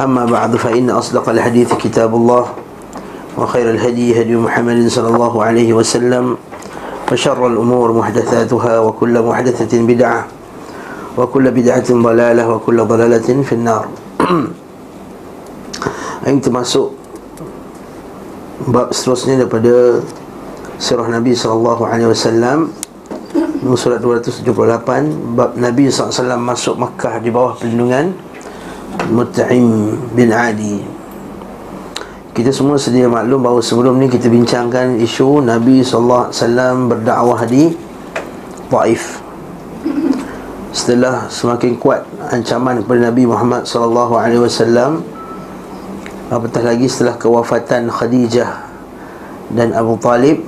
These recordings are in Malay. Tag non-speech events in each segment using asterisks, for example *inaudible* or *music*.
أما بعد فإن أصدق الحديث كتاب الله وخير الهدي هدي محمد صلى الله عليه وسلم وشر الأمور محدثاتها وكل محدثة بدعة وكل بدعة ضلالة وكل ضلالة في النار أنت masuk bab seterusnya daripada surah Nabi sallallahu alaihi wasallam surat 278 bab Nabi SAW masuk Makkah di bawah perlindungan Mut'im bin Adi. Kita semua sedia maklum bahawa sebelum ni kita bincangkan isu Nabi SAW berdakwah di Taif. Setelah semakin kuat ancaman kepada Nabi Muhammad SAW apatah lagi setelah kewafatan Khadijah dan Abu Talib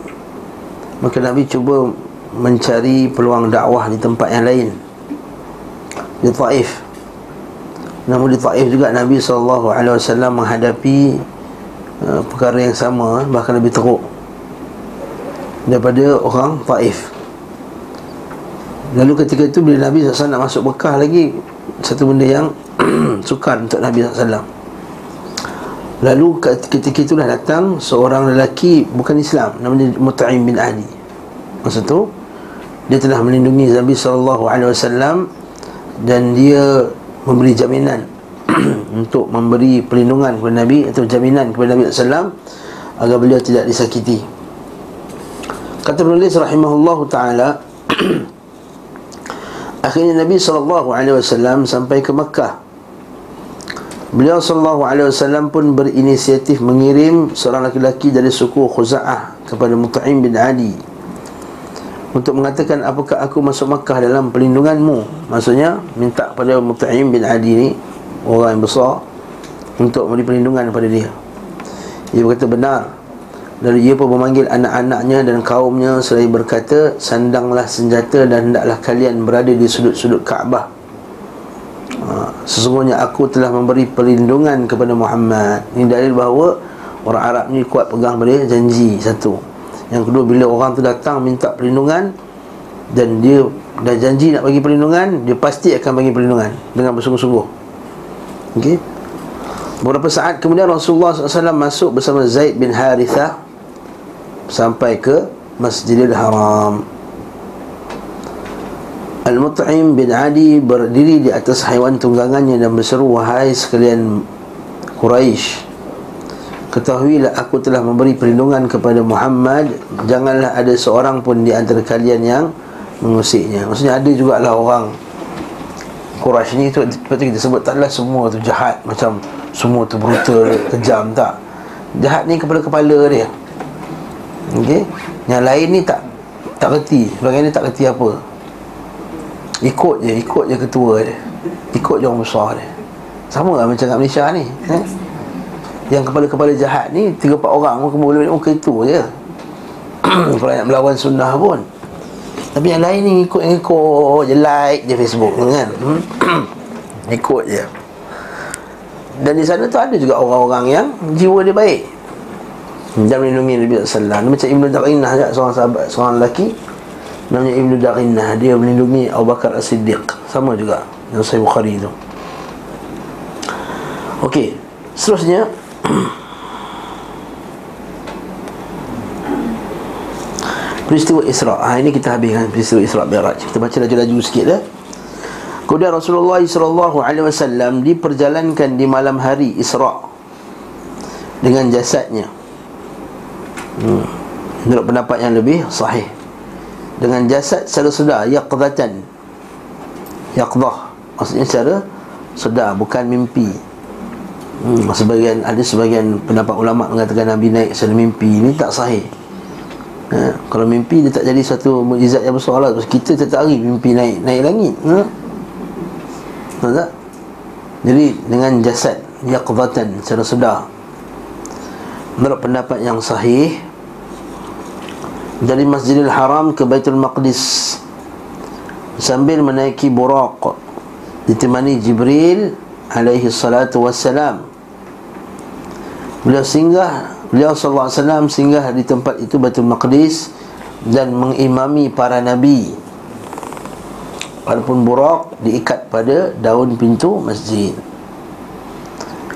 maka Nabi cuba mencari peluang dakwah di tempat yang lain di Taif namun di Taif juga Nabi SAW menghadapi uh, perkara yang sama bahkan lebih teruk daripada orang Taif lalu ketika itu bila Nabi SAW nak masuk Mekah lagi satu benda yang *clears throat* sukar untuk Nabi SAW Lalu ketika itulah datang seorang lelaki bukan Islam namanya Mut'im bin Adi. Masa tu dia telah melindungi Nabi wasallam dan dia memberi jaminan *clears throat* untuk memberi perlindungan kepada Nabi atau jaminan kepada Nabi sallam agar beliau tidak disakiti. Kata penulis rahimahullahu taala *clears throat* akhirnya Nabi wasallam sampai ke Makkah Beliau wasallam pun berinisiatif mengirim seorang lelaki dari suku Khuza'ah kepada Mut'im bin Adi untuk mengatakan apakah aku masuk Makkah dalam perlindunganmu. Maksudnya minta kepada Mut'im bin Adi ni orang yang besar untuk memberi perlindungan kepada dia. Dia berkata benar. Lalu ia pun memanggil anak-anaknya dan kaumnya seraya berkata, sandanglah senjata dan hendaklah kalian berada di sudut-sudut Kaabah Ha, sesungguhnya aku telah memberi perlindungan kepada Muhammad Ini dalil bahawa Orang Arab ni kuat pegang pada janji Satu Yang kedua bila orang tu datang minta perlindungan Dan dia dah janji nak bagi perlindungan Dia pasti akan bagi perlindungan Dengan bersungguh-sungguh. Okey? Beberapa saat kemudian Rasulullah SAW masuk bersama Zaid bin Harithah Sampai ke Masjidil Haram. Al-Mut'im bin Adi berdiri di atas haiwan tunggangannya dan berseru Wahai sekalian Quraisy Ketahuilah aku telah memberi perlindungan kepada Muhammad Janganlah ada seorang pun di antara kalian yang mengusiknya. Maksudnya ada juga lah orang. Quraisy ni tu Seperti kita sebut taklah semua tu jahat Macam semua tu brutal, kejam tak? Jahat ni kepala-kepala dia. Okey? Yang lain ni tak tak kerti Bagian ni tak kerti apa. Ikut je, ikut je ketua dia. Ikut je orang besar dia. Sama lah macam kat Malaysia ni eh? Yang kepala-kepala jahat ni Tiga empat orang muka boleh muka itu je. *clears throat* Kalau nak melawan sunnah pun. Tapi yang lain ni ikut-ikut je Like je Facebook kan? *clears throat* Ikut je. Dan di sana tu ada juga orang-orang yang Jiwa dia baik. Dan melindungi Nabi SAW Macam Ibn Darinah Seorang sahabat, seorang lelaki. Namanya Ibnu Daqinnah dia melindungi Abu Bakar As-Siddiq. Sama juga yang Sahih Bukhari itu Okey seterusnya *coughs* peristiwa Isra. Ha, ini kita habiskan peristiwa Isra Mi'raj. Kita baca laju-laju sikit ya Kemudian Rasulullah wasallam diperjalankan di malam hari Isra dengan jasadnya. Hmm. Menurut pendapat yang lebih sahih. Dengan jasad secara sedar yaqdatan yaqdah maksudnya secara sedar bukan mimpi hmm, sebagian ada sebagian pendapat ulama mengatakan Nabi naik secara mimpi ini tak sahih ha, kalau mimpi dia tak jadi satu mukjizat yang besar lah kita setiap hari mimpi naik naik langit ha? tak? jadi dengan jasad yaqdatan secara sedar menurut pendapat yang sahih dari Masjidil Haram ke Baitul Maqdis sambil menaiki buraq ditemani Jibril alaihi salatu wassalam. Beliau singgah beliau sallallahu alaihi wasallam singgah di tempat itu Baitul Maqdis dan mengimami para nabi. Walaupun buraq diikat pada daun pintu masjid.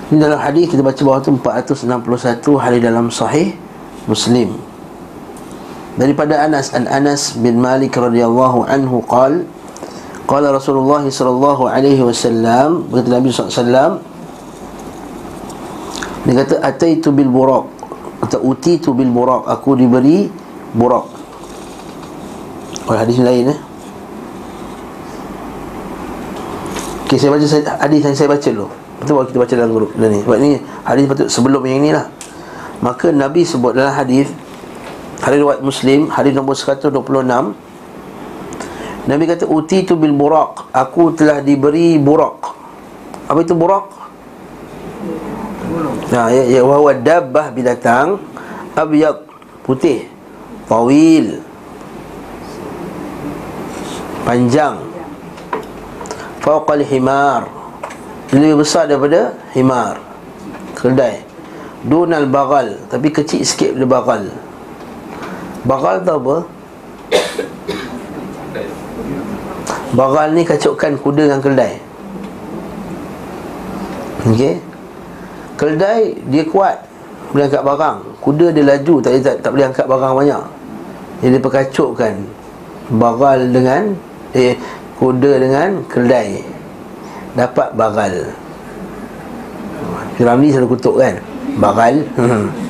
Ini dalam hadis kita baca bawah tu 461 hadis dalam sahih Muslim. Daripada Anas an Anas bin Malik radhiyallahu anhu qal qala Rasulullah sallallahu alaihi wasallam berkata Nabi sallallahu dia kata ataitu bil buraq atau utitu bil buraq aku diberi buraq. Oh hadis lain eh. Okay, saya baca hadis yang saya baca dulu. Itu baru kita baca dalam grup dan ni. Sebab ni hadis patut sebelum yang ni lah. Maka Nabi sebut dalam hadis hadis riwayat Muslim, hadis nombor 126 Nabi kata uti tu bil buraq. Aku telah diberi buraq. Apa itu buraq? Nah, ya, ya wa dabbah binatang abyad putih tawil panjang fawqa himar lebih besar daripada himar keldai dunal bagal tapi kecil sikit daripada bagal bagal tu apa bagal ni kacukkan kuda dengan keldai. Okey? Keldai dia kuat. Boleh angkat barang. Kuda dia laju tak, tak, tak boleh angkat barang banyak. Jadi dia perkacukkan bagal dengan eh kuda dengan keldai. Dapat bagal. Firamli selalu kutuk kan? Bagal. *laughs*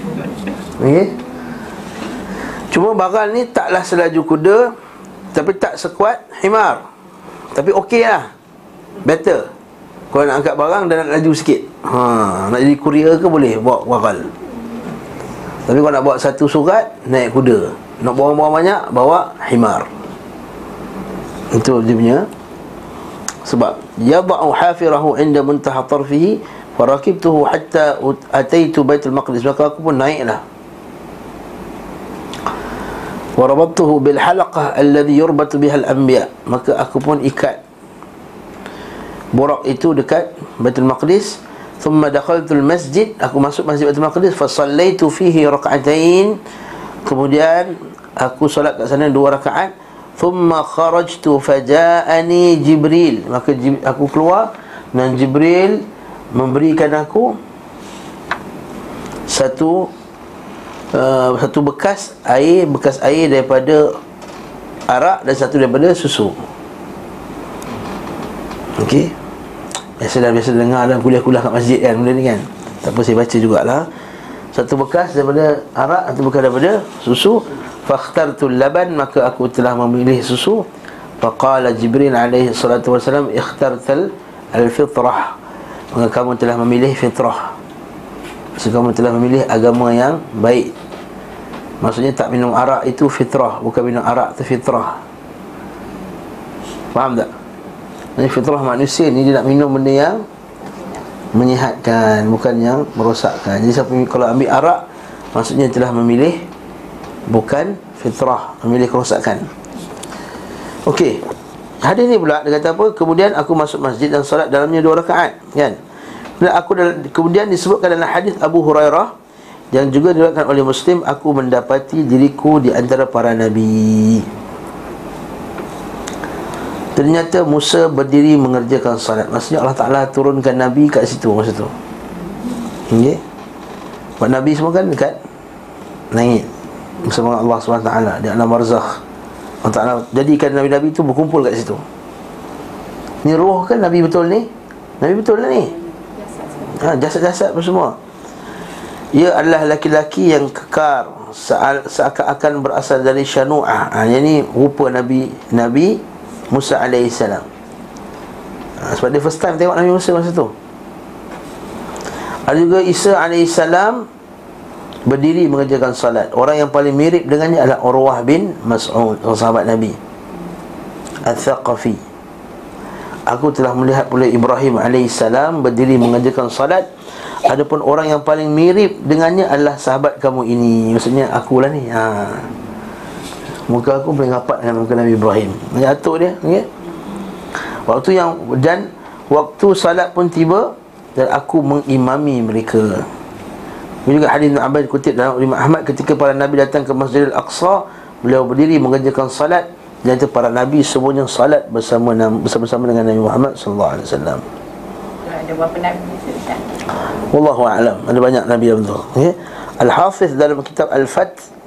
Okay. Cuma bagal ni taklah selaju kuda Tapi tak sekuat himar Tapi okey lah. Better. Kalau nak angkat barang dan nak laju sikit. Ha, Nak jadi kurier ke boleh bawa bagal Tapi kalau nak bawa satu surat Naik kuda. Nak bawa-bawa banyak Bawa himar. Itu dia punya Sebab. Yada'u hafirahu inda muntaha tarfihi farakibtuhu hatta ataitu baitul maqdis. Maka aku pun naiklah warabattuhu bil halaqah alladhi yurbatu biha al anbiya maka aku pun ikat burak itu dekat baitul maqdis. Thumma dakhaltu al masjid aku masuk masjid baitul maqdis. Fa sallaitu fihi rak'atain kemudian aku solat kat sana dua rakaat. Thumma kharajtu faja'ani Jibril. Maka aku keluar Dan Jibril memberikan aku Satu uh, Satu bekas air Bekas air daripada Arak dan satu daripada susu. Okey. Biasa dah biasa dengar dalam kuliah-kuliah kat masjid kan Benda ni kan. Tak apa saya baca jugalah. Satu bekas daripada arak Satu bekas daripada susu. Fakhtartu laban maka aku telah memilih susu. Faqala jibril alaihi salatu wasalam ikhtartal al-fitrah. Maka kamu telah memilih fitrah so, kamu telah memilih agama yang baik. Maksudnya tak minum arak itu fitrah bukan minum arak itu fitrah. Faham tak? Ini fitrah manusia ni dia nak minum benda yang menyihatkan bukan yang merosakkan. Jadi siapa kalau ambil arak maksudnya telah memilih bukan fitrah memilih kerosakan. Okey. Hadis ni pula dia kata apa? Kemudian aku masuk masjid dan solat dalamnya dua rakaat kan dan aku kemudian disebutkan dalam hadis Abu Hurairah yang juga diriwayatkan oleh Muslim aku mendapati diriku di antara para nabi. Ternyata Musa berdiri mengerjakan salat Maksudnya Allah Ta'ala turunkan Nabi kat situ masa tu. Okay Buat Nabi semua kan dekat Langit. Bersama Allah SWT di alam barzakh. Allah Ta'ala jadikan Nabi-Nabi itu berkumpul kat situ. Ni roh kan Nabi betul ni? Nabi betul lah ni ha, jasad-jasad pun semua. Ia adalah laki-laki yang kekar seakan-akan berasal dari syanu'ah. Ha, yang ni rupa Nabi Nabi Musa AS ha, sebab dia first time tengok Nabi Musa masa tu. Ada juga Isa AS berdiri mengerjakan salat orang yang paling mirip dengannya adalah Urwah bin Mas'ud sahabat Nabi. Al-Thaqafi Aku telah melihat pula Ibrahim AS Berdiri mengajarkan salat Adapun orang yang paling mirip dengannya adalah sahabat kamu ini. Maksudnya akulah ni. Ha. Muka aku paling rapat dengan muka Nabi Ibrahim. Atuk dia okay? Waktu yang Dan Waktu salat pun tiba Dan aku mengimami mereka. Ini juga hadis Ibn Abbas kutip dalam Imam Ahmad Ketika para Nabi datang ke Masjidil Aqsa Beliau berdiri mengerjakan salat Itu para Nabi semuanya salat bersama bersama-sama dengan Nabi Muhammad SAW Ada berapa Nabi Wallahu a'lam. Ada banyak Nabi yang betul. Okay? Al-Hafiz dalam kitab Al-Fath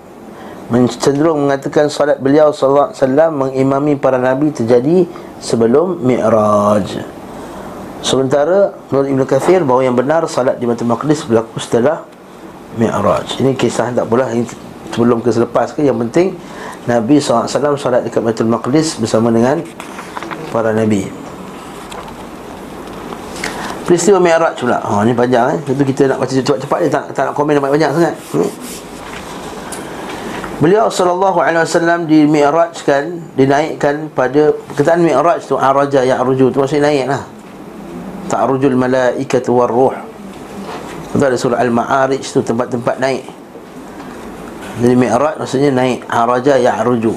cenderung mengatakan salat beliau sallallahu alaihi wasallam mengimami para nabi terjadi sebelum Mi'raj. Sementara menurut Ibn Kathir bahawa yang benar salat di Baitul Maqdis berlaku setelah Mi'raj. Ini kisah tak pula sebelum ke selepas ke yang penting Nabi SAW salat dekat Baitul Maqdis bersama dengan para nabi. Peristiwa Mi'raj pula. Ha ni panjang eh. Tentu kita nak baca cepat-cepat dia tak tak nak komen banyak-banyak sangat. Hmm. Beliau sallallahu alaihi wasallam di Mi'rajkan, dinaikkan pada perkataan Mi'raj tu araja ya'ruju tu maksudnya naik lah. Ta'rujul malaikatu war ruh. Itu ada surah Al-Ma'arij tu tempat-tempat naik. Jadi Mi'raj maksudnya naik araja ya'ruju.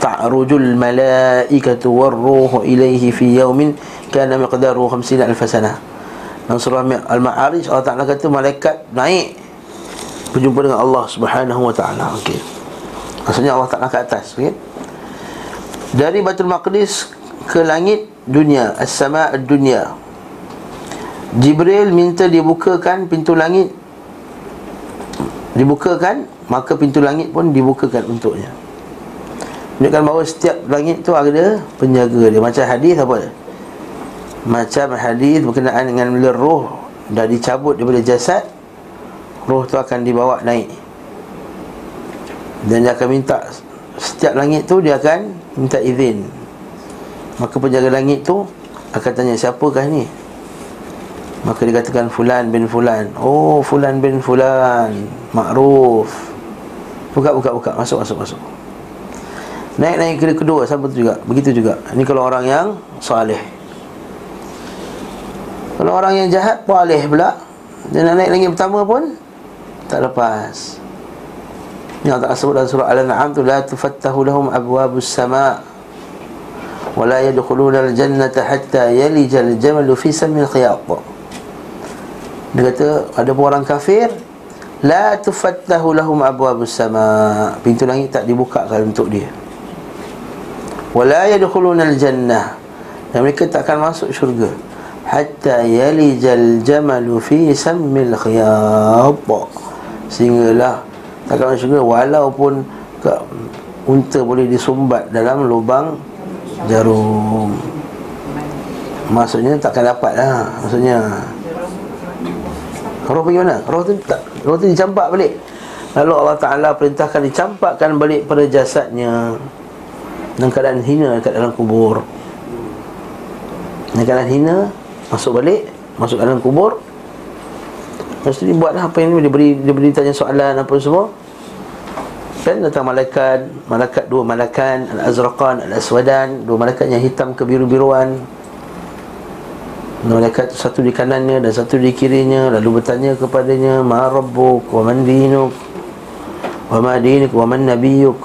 Ta'rujul malaikatu war ruh ilaihi fi yaumin kana miqdaru 50 alf sanah. Dalam surah Al-Ma'arij Allah Taala kata malaikat naik berjumpa dengan Allah Subhanahu wa taala. Okey. Maksudnya Allah Taala ke atas, okey. Dari Baitul Maqdis ke langit dunia, as-sama' ad-dunya. Jibril minta dibukakan pintu langit dibukakan maka pintu langit pun dibukakan untuknya. Menunjukkan bahawa setiap langit tu ada penjaga dia. Macam hadis apa? Macam hadis berkenaan dengan bila roh dah dicabut daripada jasad roh tu akan dibawa naik. Dan dia akan minta setiap langit tu dia akan minta izin. Maka penjaga langit tu akan tanya siapakah ni maka dia katakan fulan bin fulan. Oh fulan bin fulan. Makruf buka buka buka. Masuk masuk masuk. Naik naik ke kedua. Sama tu juga? Begitu juga. Ini kalau orang yang soleh kalau orang yang jahat boleh pula. Dia nak naik lagi pertama pun tak lepas. Yang tak sebut dalam surah Al-An'am tu La tufattahu lahum abwabus sama' Wa la yadkhuluna al-jannata hatta yalija al-jamalu fi khiyat Dia kata ada orang kafir La tufattahu lahum abwabus sama' Pintu langit tak dibukakan untuk dia. Wa la yadkhuluna al-jannah. Dan mereka tak akan masuk syurga. Hatta yalijal jamalu fi sammil khiyat Sehinggalah Takkan syurga Walaupun ke, Unta boleh disumbat dalam lubang Jarum. Maksudnya takkan dapat lah. Maksudnya Roh pergi mana? Roh tu tak Roh tu dicampak balik Lalu Allah Ta'ala perintahkan dicampakkan balik pada jasadnya Dalam keadaan hina dekat dalam kubur Dalam keadaan hina Masuk balik Masuk dalam kubur Lepas tu dia buatlah apa yang dia beri dia beri tanya soalan apa semua. Kan datang malaikat, malaikat dua malaikat, al-azraqan, al-aswadan, dua malaikat yang hitam kebiru-biruan. Malaikat satu di kanannya dan satu di kirinya lalu bertanya kepadanya, "Ma rabbuk wa man dinuk? Wa ma dinuk wa man nabiyyuk?"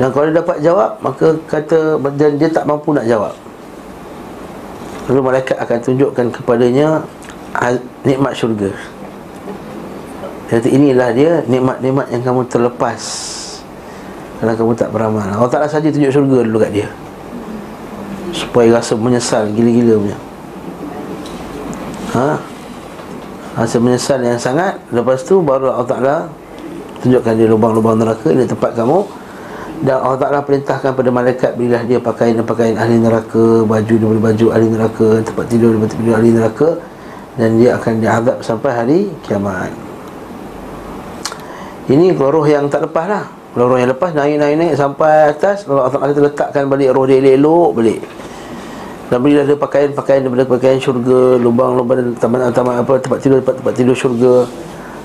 Dan kalau dia dapat jawab, maka kata dan dia tak mampu nak jawab. Lalu malaikat akan tunjukkan kepadanya nikmat syurga Dia kata inilah dia nikmat-nikmat yang kamu terlepas Kalau kamu tak beramal Allah Ta'ala saja tunjuk syurga dulu kat dia Supaya rasa menyesal gila-gila punya Ha? Rasa menyesal yang sangat. Lepas tu baru Allah Ta'ala Tunjukkan dia lubang-lubang neraka Ini tempat kamu. Dan Allah Ta'ala perintahkan pada malaikat Berilah dia pakaian-pakaian ahli neraka Baju daripada baju ahli neraka Tempat tidur daripada tidur ahli neraka. Dan dia akan diazab sampai hari kiamat. Ini roh yang tak lepas lah. Roh yang lepas naik-naik-naik sampai atas. Allah Ta'ala letakkan balik roh dia elok-elok balik Dan berilah dia pakaian-pakaian daripada pakaian syurga Lubang-lubang taman-taman apa tempat tidur tempat-tempat tidur syurga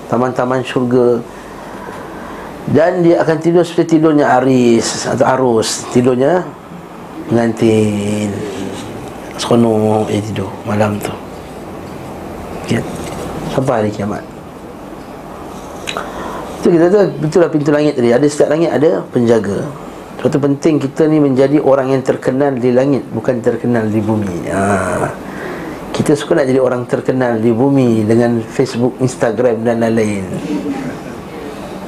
Taman-taman syurga. Dan dia akan tidur seperti tidurnya Aris atau Arus Tidurnya pengantin. Seronok eh tidur malam tu. Ya. Sampai hari kiamat. Itu kita tu betul lah pintu langit tadi. Ada setiap langit ada penjaga Sebab tu penting kita ni menjadi orang yang terkenal di langit Bukan terkenal di bumi. Ha. Kita suka nak jadi orang terkenal di bumi Dengan Facebook, Instagram dan lain-lain.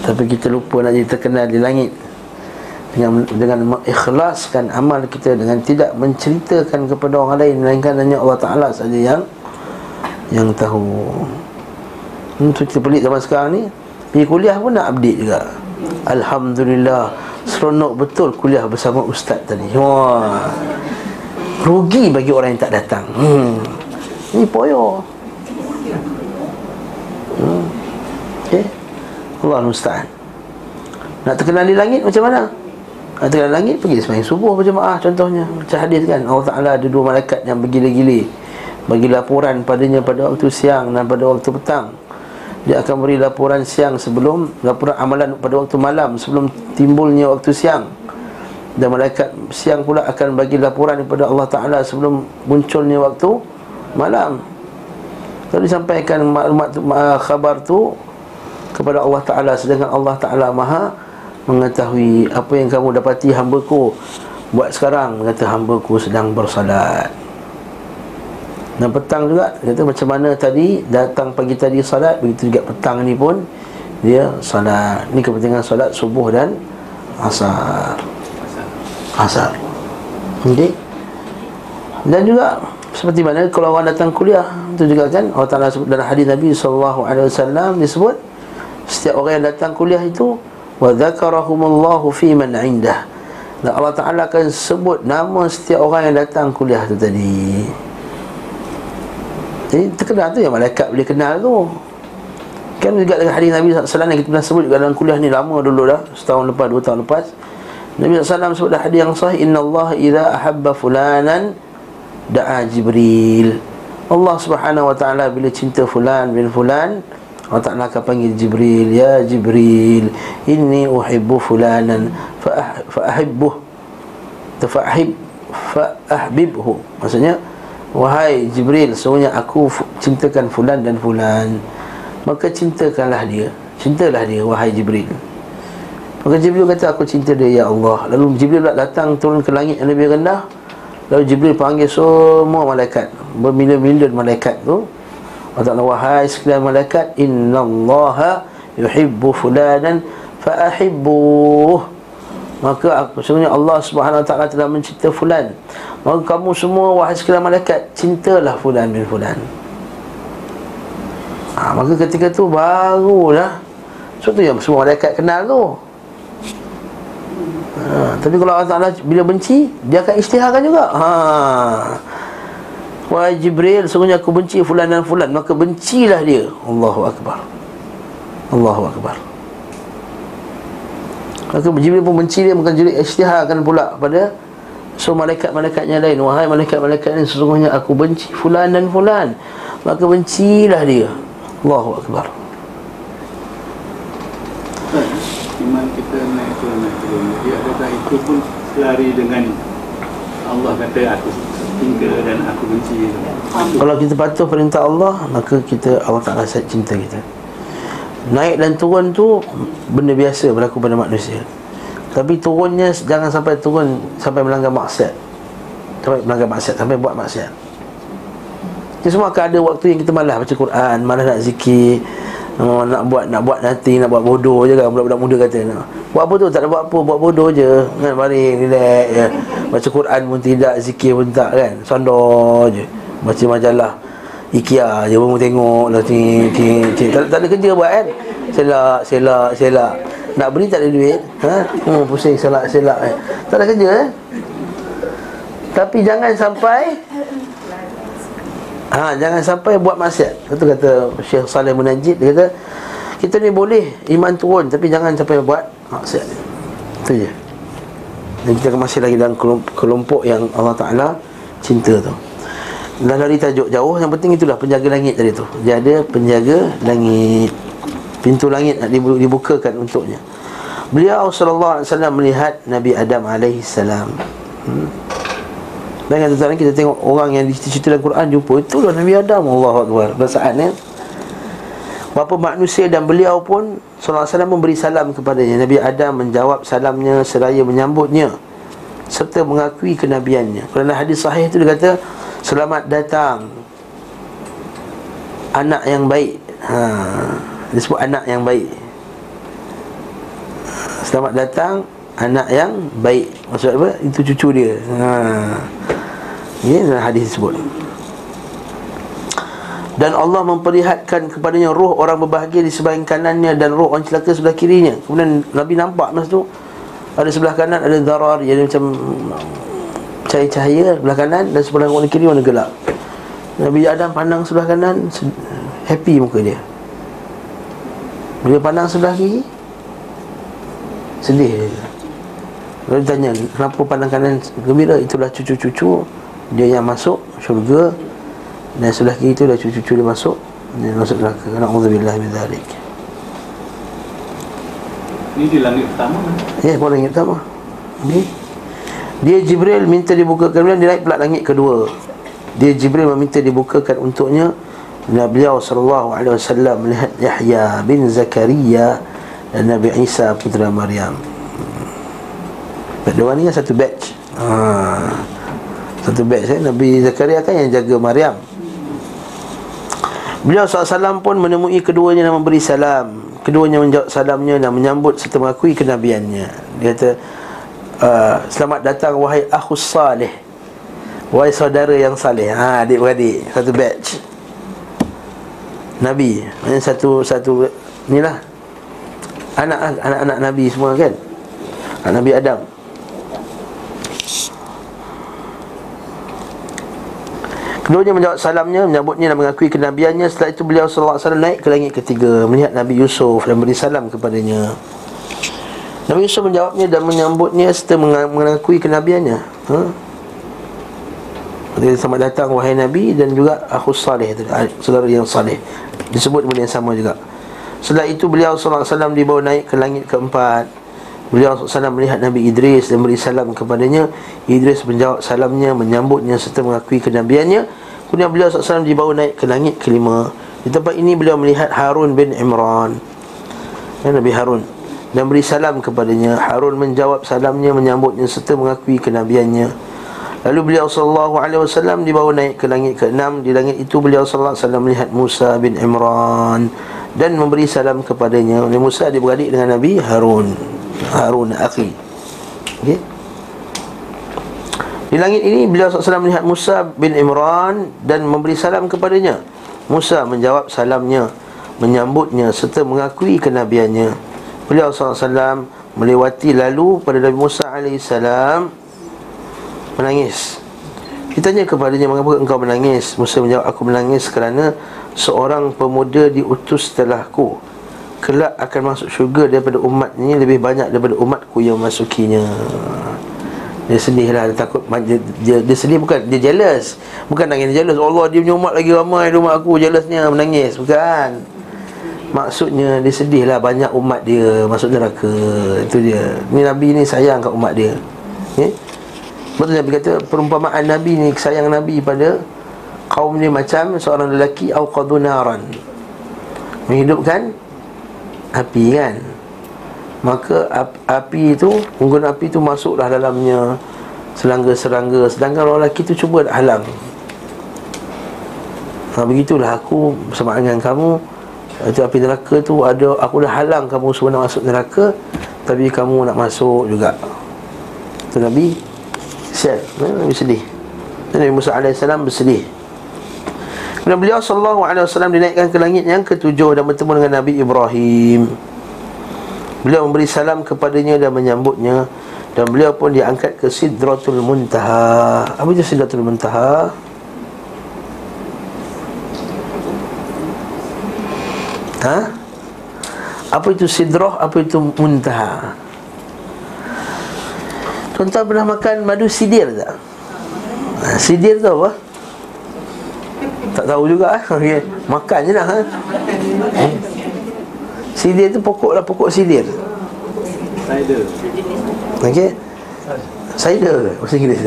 Tapi kita lupa nak jadi terkenal di langit. Dengan dengan mengikhlaskan amal kita dengan tidak menceritakan kepada orang lain melainkan hanya Allah Taala saja yang yang tahu. Untuk kita pelik zaman sekarang ni. Pergi kuliah pun nak update juga. Alhamdulillah Seronok betul kuliah bersama ustaz tadi. Wah. Rugi bagi orang yang tak datang. Hmm. Ini poyo. Hmm. Okay Allah Ustaz Nak terkenal di langit macam mana? Nak terkenal di langit pergi semayang subuh berjemaah contohnya. Macam hadis kan Allah Ta'ala ada dua malaikat yang bergila-gila. Bagi laporan padanya pada waktu siang dan pada waktu petang Dia akan beri laporan siang sebelum Laporan amalan pada waktu malam Sebelum timbulnya waktu siang. Dan malaikat siang pula akan bagi laporan kepada Allah Ta'ala Sebelum munculnya waktu malam. Lalu disampaikan maklumat khabar tu Kepada Allah Ta'ala. Sedangkan Allah Ta'ala maha mengetahui apa yang kamu dapati hamba-Ku. Buat sekarang kata hamba-Ku sedang bersalat dan petang juga kata macam mana tadi datang pagi tadi salat begitu juga petang ni pun dia salat ni kepentingan salat subuh dan asar. Asar. Okey. Dan juga seperti mana kalau orang datang kuliah itu juga kan Allah Taala sebut dalam hadis Nabi sallallahu alaihi wasallam disebut setiap orang yang datang kuliah itu wa dzakarahumullahu fi man indah. Dan Allah Taala akan sebut nama setiap orang yang datang kuliah tu tadi jadi terkenal tu yang malaikat boleh kenal tu kan juga dengan hadis Nabi SAW yang kita pernah sebut juga dalam kuliah ni lama dulu dah setahun lepas dua tahun lepas Nabi SAW sebut dalam hadis yang sahih Inna Allah idha ahabba fulanan da'a Jibril Allah subhanahu wa ta'ala bila cinta fulan bin fulan Allah Ta'ala akan panggil Jibril Ya Jibril Inni uhibbu fulanan Fa'ahibbuh Fa'ahib Fa'ahbibhu Maksudnya Wahai Jibril Sebenarnya aku cintakan fulan dan fulan. Maka cintakanlah dia. Cintalah dia Wahai Jibril. Maka Jibril kata aku cinta dia Ya Allah. Lalu Jibril datang turun ke langit yang lebih rendah. Lalu Jibril panggil semua malaikat. Bermilion-milion malaikat tu. Allah wahai sekalian malaikat Inna allaha yuhibbu fulanan Fa'ahibbuh Maka sebenarnya Allah subhanahu ta'ala telah mencinta fulan. Maka kamu semua wahai sekalian malaikat Cintalah fulan bin fulan. Ha, Maka ketika tu barulah Sebab tu yang semua malaikat kenal tu. Ha, Tapi kalau Allah Ta'ala bila benci Dia akan istiharkan juga. Haa Wahai Jibril Sungguhnya aku benci fulan dan fulan. Maka bencilah dia. Allahu Akbar. Allahu Akbar Maka Jibril pun benci dia Maka Jibril isytiharkan pula pada So malaikat-malaikat yang lain. Wahai malaikat-malaikat ini Sesungguhnya aku benci fulan dan fulan. Maka bencilah dia. Allahu Akbar. Iman kita naik turun naik turun. Jadi adakah itu pun selari dengan Allah kata aku cinta dan aku benci? Kalau kita patuh perintah Allah Maka kita Allah Ta'ala cinta kita Naik dan turun tu Benda biasa berlaku pada manusia Tapi turunnya Jangan sampai turun Sampai melanggar maksiat Sampai melanggar maksiat Sampai buat maksiat Ini semua akan ada waktu yang kita malas Baca Quran Malas nak zikir Oh, nak buat nak buat nanti nak buat bodoh je kan budak-budak muda kata nak. Buat apa tu tak ada buat apa buat bodoh je kan baring relax ya. Baca Quran pun tidak zikir pun tak kan. Sondor je. Baca majalah IKEA je pun tengok lah ni tak, tak ada kerja buat kan. Selak selak selak. Nak beli tak ada duit. Ha? Hmm, pusing selak selak kan. Tak ada kerja eh. Tapi jangan sampai Ha, jangan sampai buat maksiat. Itu kata Syekh Saleh Munajid dia kata kita ni boleh iman turun tapi jangan sampai buat maksiat. Itu je. Dan kita masih lagi dalam kelompok yang Allah Taala cinta tu. Dan dari tajuk jauh yang penting itulah penjaga langit tadi tu. Dia ada penjaga langit. Pintu langit nak dibukakan untuknya. Beliau wasallam melihat Nabi Adam salam. Hmm. Dan kata kita tengok orang yang dicerita dalam Quran jumpa itulah Nabi Adam Allah Akbar. Perasaan ya. Bapa manusia dan beliau pun Wasallam memberi salam kepadanya Nabi Adam menjawab salamnya seraya menyambutnya Serta mengakui kenabiannya Kerana hadis sahih itu dia kata Selamat datang Anak yang baik ha, Dia sebut anak yang baik Selamat datang Anak yang baik Maksud apa? Itu cucu dia ha. Ini hadis disebut dan Allah memperlihatkan kepadanya roh orang berbahagia di sebelah kanannya dan roh orang celaka sebelah kirinya. Kemudian Nabi nampak masa tu ada sebelah kanan ada darar yang macam cahaya-cahaya sebelah kanan dan sebelah warna kiri warna gelap. Nabi Adam pandang sebelah kanan happy muka dia. Bila pandang sebelah kiri sedih dia. Lalu tanya kenapa pandang kanan gembira itulah cucu-cucu dia yang masuk syurga dan sebelah kiri itu dah cucu-cucu dia masuk Dia masuk neraka Na'udzubillah min dhalik Ini di langit pertama Ya, pun langit pertama okay. Dia Jibril minta dibukakan Kemudian dia naik pula langit kedua Dia Jibril meminta dibukakan untuknya Nabi beliau wasallam melihat Yahya bin Zakaria dan Nabi Isa putra Maryam. Dua ni kan satu batch. Ha. Satu batch eh? Nabi Zakaria kan yang jaga Maryam. Beliau SAW pun menemui keduanya dan memberi salam Keduanya menjawab salamnya dan menyambut serta mengakui kenabiannya Dia kata uh, Selamat datang wahai akhus salih Wahai saudara yang salih Ha adik-beradik Satu batch. Nabi. Ini satu satu Inilah. Anak anak-anak Nabi semua kan? Anak Nabi Adam. Keduanya menjawab salamnya, menyambutnya dan mengakui kenabiannya. Setelah itu beliau sallallahu alaihi wasallam naik ke langit ketiga, melihat Nabi Yusuf dan beri salam kepadanya. Nabi Yusuf menjawabnya dan menyambutnya serta mengakui kenabiannya. Ha? Dia selamat datang wahai Nabi dan juga aku salih saudara yang salih. Disebut benda yang sama juga. Setelah itu beliau wasallam dibawa naik ke langit keempat. Beliau SAW melihat Nabi Idris dan beri salam kepadanya Idris menjawab salamnya, menyambutnya serta mengakui kenabiannya Kemudian beliau SAW dibawa naik ke langit kelima Di tempat ini beliau melihat Harun bin Imran ya, Nabi Harun Dan beri salam kepadanya. Harun menjawab salamnya, menyambutnya serta mengakui kenabiannya. Lalu beliau SAW dibawa naik ke langit ke-6 Di langit itu beliau SAW melihat Musa bin Imran Dan memberi salam kepadanya. Oleh Musa dia beradik dengan Nabi Harun. Harun akhi. Okay. Di langit ini beliau SAW melihat Musa bin Imran Dan memberi salam kepadanya. Musa menjawab salamnya Menyambutnya serta mengakui kenabiannya Beliau SAW melewati lalu pada Nabi Musa AS Menangis. Ditanya kepadanya mengapa engkau menangis? Musa menjawab aku menangis kerana Seorang pemuda diutus setelahku. Kelak akan masuk syurga daripada umat ini lebih banyak daripada umatku yang masukinya dia sedih lah dia takut dia, dia, dia sedih bukan dia jealous. Bukan nangis dia jealous. Allah dia punya umat lagi ramai rumah aku jealousnya menangis. Bukan maksudnya dia sedih lah banyak umat dia masuk neraka. Itu dia. Ni Nabi ni sayang kat umat dia. Okay? betul Nabi kata perumpamaan Nabi ni sayang Nabi pada kaum dia macam seorang lelaki awqadunaran menghidupkan api kan? Maka api itu Unggun api itu masuklah dalamnya Serangga-serangga. Sedangkan orang lelaki itu cuba nak halang. Ha, Begitulah aku bersama dengan kamu Itu api neraka tu ada Aku dah halang kamu semua nak masuk neraka Tapi kamu nak masuk juga Itu Nabi Sial Nabi sedih Nabi Musa AS bersedih dan beliau wasallam dinaikkan ke langit yang ketujuh dan bertemu dengan Nabi Ibrahim. Beliau memberi salam kepadanya dan menyambutnya dan beliau pun diangkat ke Sidratul Muntaha. Apa itu Sidratul Muntaha? Ha? Apa itu sidrah, apa itu muntaha? Tuan-tuan pernah makan madu sidir tak? Ha, sidir tu apa? Tak tahu juga eh. okay. Makan je lah ha? Sidir tu pokok lah Pokok sidir Cider Okey Cider Bahasa Inggeris *laughs*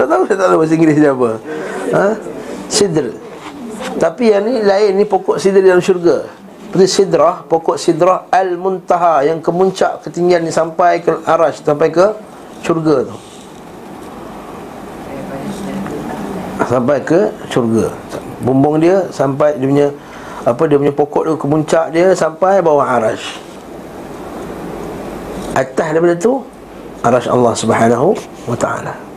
Tak tahu saya tak tahu bahasa Inggeris dia apa ha? Sidr Tapi yang ni lain Ni pokok sidr dalam syurga. Seperti sidrah Pokok sidrah Al-Muntaha Yang kemuncak ketinggian ni Sampai ke arash Sampai ke syurga tu. Sampai ke syurga. Bumbung dia Sampai dia punya Apa dia punya pokok tu Kemuncak dia Sampai bawah arash Atas daripada tu Arash Allah subhanahu wa ta'ala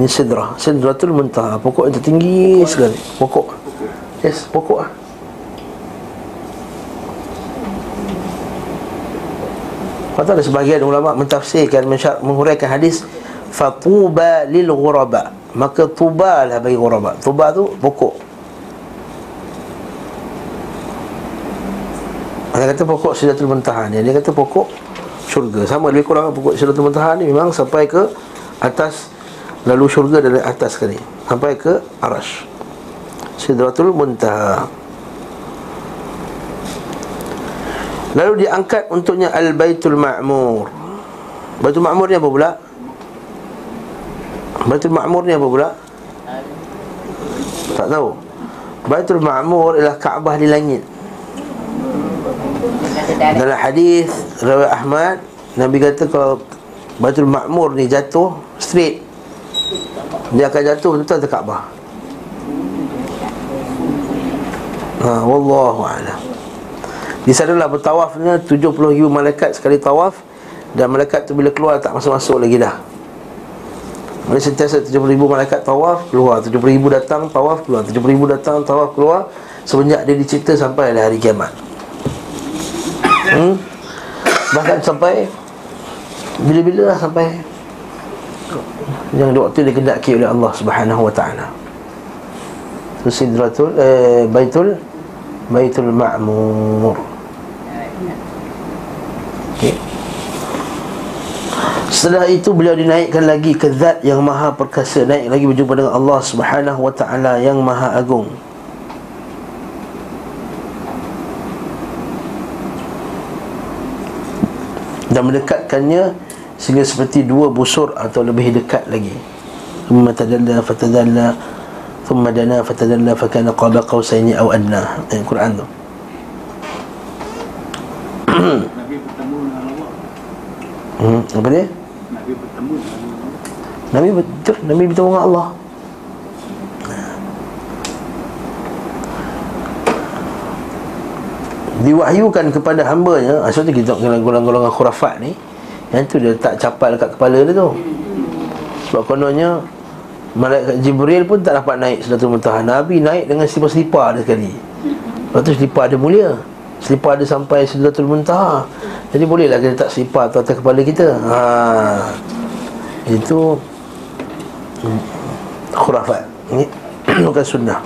Ini sidrah. Sidratul muntaha Pokok yang tertinggi sekali. Pokok. Yes, pokok lah Kata ada sebahagian ulama mentafsirkan Menghuraikan hadis Fatuba lil ghuraba. Maka tuba lah bagi ghuraba. Tuba tu pokok. Dia kata pokok sidratul muntaha ni. Dia kata pokok syurga. Sama lebih kurang pokok sidratul muntaha ni Memang sampai ke atas Lalu syurga dari atas sekali. Sampai ke arash. Sidratul muntaha. Lalu diangkat untuknya Al-Baitul Ma'mur. Baitul Ma'mur ni apa pula? Baitul Ma'mur ni apa pula? Tak tahu. Baitul Ma'mur ialah Kaabah di langit. Dalam hadis Rawi Ahmad Nabi kata kalau Baitul Ma'mur ni jatuh Straight Dia akan jatuh betul atas Kaabah Ha, Wallahu a'lam. Di sanalah bertawafnya 70 ribu malaikat sekali tawaf Dan malaikat tu bila keluar tak masuk-masuk lagi dah Mereka sentiasa 70 ribu malaikat tawaf keluar 70 ribu datang tawaf keluar 70 ribu datang tawaf keluar Semenjak dia dicipta sampai hari kiamat hmm? Bahkan sampai Bila-bila lah sampai Yang waktu dikendaki oleh Allah subhanahu wa ta'ala. Sidratul eh, Baitul Baitul Ma'mur. Okay. Setelah itu beliau dinaikkan lagi ke zat yang maha perkasa. Naik lagi berjumpa dengan Allah subhanahu wa ta'ala yang maha agung. Dan mendekatkannya Sehingga seperti dua busur atau lebih dekat lagi. Thumma tadalla fatadalla. Thumma dana fatadalla. Fakana qaba qawsaini aw adna Ayat Quran tu. Nabi bertemu dengan Allah. Hmm, Apa dia? Nabi bertemu dengan Allah. Nabi betul. Nabi bertemu dengan Allah. Diwahyukan kepada hambanya. Ah, Sebab tu kita golongan-golongan khurafat ni Yang tu dia letak capal kat kepala dia tu. Sebab kononnya Malaikat Jibril pun tak dapat naik Sedatul Muntaha Nabi naik dengan selipar-selipar dia sekali. Lepas tu selipar dia mulia. Selipar dia sampai Sedatul Muntaha Jadi bolehlah kita letak selipar tu atas kepala kita. Ha. Itu Khurafat. Ini bukan sunnah.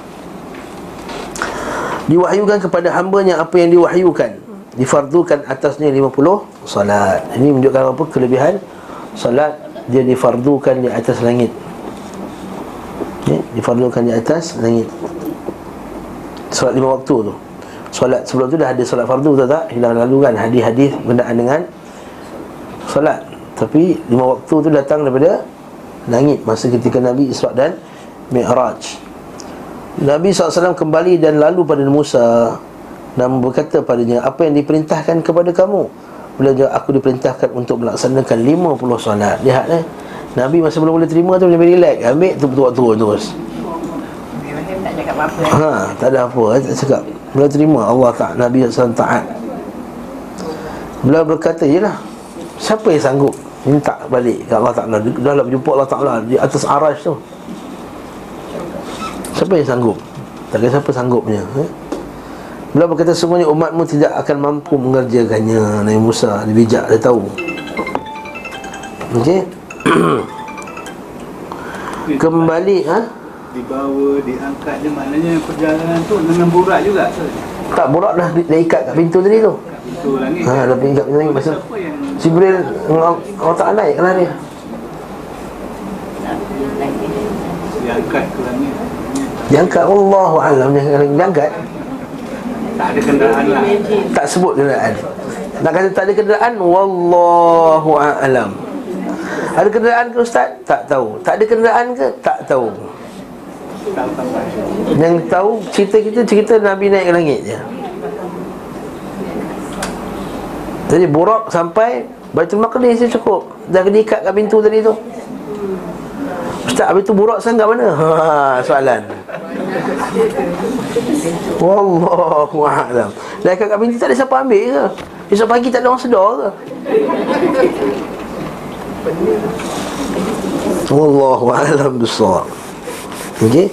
Diwahyukan kepada hambanya apa yang diwahyukan Difardukan atasnya 50 Salat. Ini menunjukkan apa? Kelebihan Salat dia difardukan di atas langit. Ya, Difardukan di atas langit. Salat lima waktu tu. Salat sebelum tu dah ada salat fardu tak tak? Hilang lalu kan hadis-hadis berkenaan dengan Salat. Tapi lima waktu tu datang daripada Langit Masa ketika Nabi Isra' dan Mi'raj. Nabi SAW kembali dan lalu pada Musa Dan berkata padanya Apa yang diperintahkan kepada kamu? Bila jawab aku diperintahkan untuk melaksanakan 50 solat. Lihat eh. Nabi masa belum boleh terima tu Nabi relax. Ambil tu betul waktu terus Ha, tak ada apa. Eh, tak cakap Beliau terima Allah tak Nabi SAW taat. Beliau berkata Yelah Siapa yang sanggup Minta balik ke Allah Ta'ala? Dah lah berjumpa Allah Ta'ala Di atas arash tu. Siapa yang sanggup? Tak kira siapa sanggupnya eh? Beliau berkata semuanya umatmu tidak akan mampu mengerjakannya Nabi Musa Dia bijak, dia tahu. Okey? *coughs* Kembali ha? Dibawa, diangkat dia maknanya perjalanan tu dengan burak juga ke? Tak borak dah, dah ikat kat pintu tadi tu. Pintu langit Ha, dah ikat pintu langit Masa Jibril Allah Ta'ala naik kan dia. Diangkat ke langit. Diangkat Allahu Alam Diangkat Tak ada kenderaan lah. Tak sebut kenderaan. Nak kata tak ada kenderaan Wallahu Alam. Ada kenderaan ke Ustaz? Tak tahu. Tak ada kenderaan ke? Tak tahu. Yang tahu cerita kita cerita Nabi naik ke langit je. Jadi Burak sampai Baitul Maqdis je cukup. Dah kena ikat kat pintu tadi tu. Ustaz, habis tu Burak sekarang kat mana? *laughs* Ha, soalan Wallahu a'lam. Dah ikat kat pintu tak ada siapa ambil ke? Esok pagi tak ada orang sedar ke? Wallahu a'lam bissawab. Okey.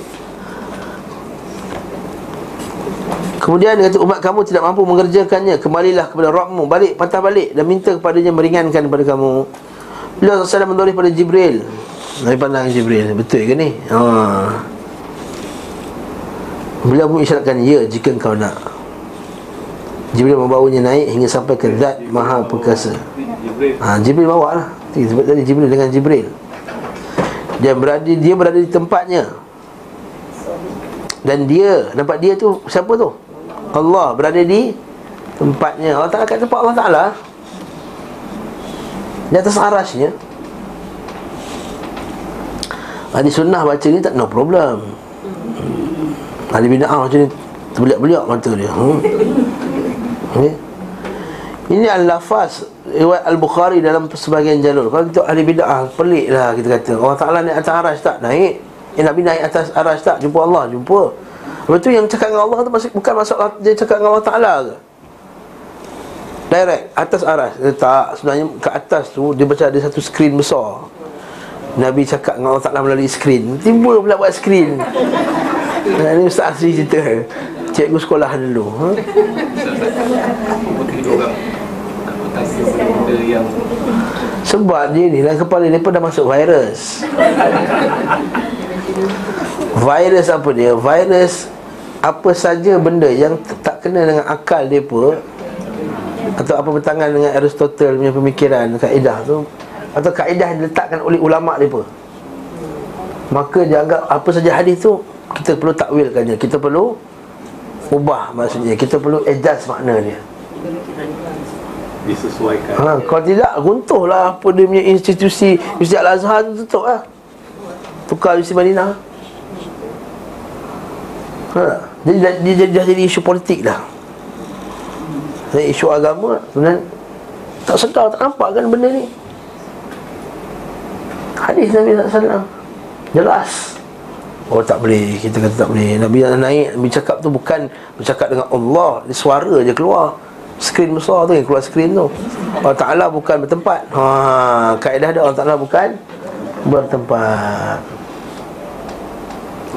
Kemudian dia kata umat kamu tidak mampu mengerjakannya Kembalilah kepada Rabbmu Balik, patah balik Dan minta kepadanya meringankan kepada kamu Beliau SAW mendorong pada Jibril Nabi pandang Jibril Betul ke ni? Ha. Beliau pun isyaratkan Ya jika kau nak. Jibril membawanya naik Hingga sampai ke Zat Maha Perkasa. Ha, Jibril bawa lah Sebab tadi Jibril dengan Jibril. Dia berada Dia berada di tempatnya. Dan dia Nampak dia tu Siapa tu? Allah berada di Tempatnya. Allah Ta'ala kat tempat Allah Ta'ala. Di atas arasnya. Ahli sunnah baca ni tak no problem Ahli bida'ah macam ni Terbeliak-beliak mata dia hmm. okay. Ini al-lafaz Riwayat Al-Bukhari dalam sebagian jalur Kalau kita ahli bida'ah Pelik lah kita kata Allah Ta'ala naik atas arash tak? Naik Eh Nabi naik atas arash tak? Jumpa Allah? Jumpa Lepas tu yang cakap dengan Allah tu masih, Bukan masalah dia cakap dengan Allah Ta'ala ke? Direct Atas arash dia, Tak Sebenarnya ke atas tu Dia macam ada satu skrin besar Nabi cakap dengan Allah Ta'ala melalui skrin Timbul pula buat skrin Nah, Ini Ustaz Asri cerita Cikgu sekolah dulu ha? Sebab dia ni dalam kepala dia pun dah masuk virus Virus apa dia? Virus apa saja benda yang tak kena dengan akal dia pun Atau apa bertangan dengan Aristotle punya pemikiran, kaedah tu Atau kaedah yang diletakkan oleh ulama' dia pun Maka dia anggap apa saja hadis tu Kita perlu takwilkannya Kita perlu ubah maksudnya Kita perlu adjust makna dia disesuaikan Ha, kalau tidak runtuhlah apa dia punya institusi Universiti Al-Azhar tu tutup lah. Tukar Universiti Madinah. Ha, jadi dah, dia, dia, dah jadi isu politik dah. Jadi isu agama sebenarnya tak sedar tak nampak kan benda ni. Hadis Nabi SAW Jelas Oh tak boleh. Kita kata tak boleh. Nabi yang naik Nabi cakap tu bukan Bercakap dengan Allah. Dia suara je keluar. Skrin besar tu yang keluar skrin tu. Allah Ta'ala bukan bertempat. Ha, Kaedah dia Allah Ta'ala bukan Bertempat.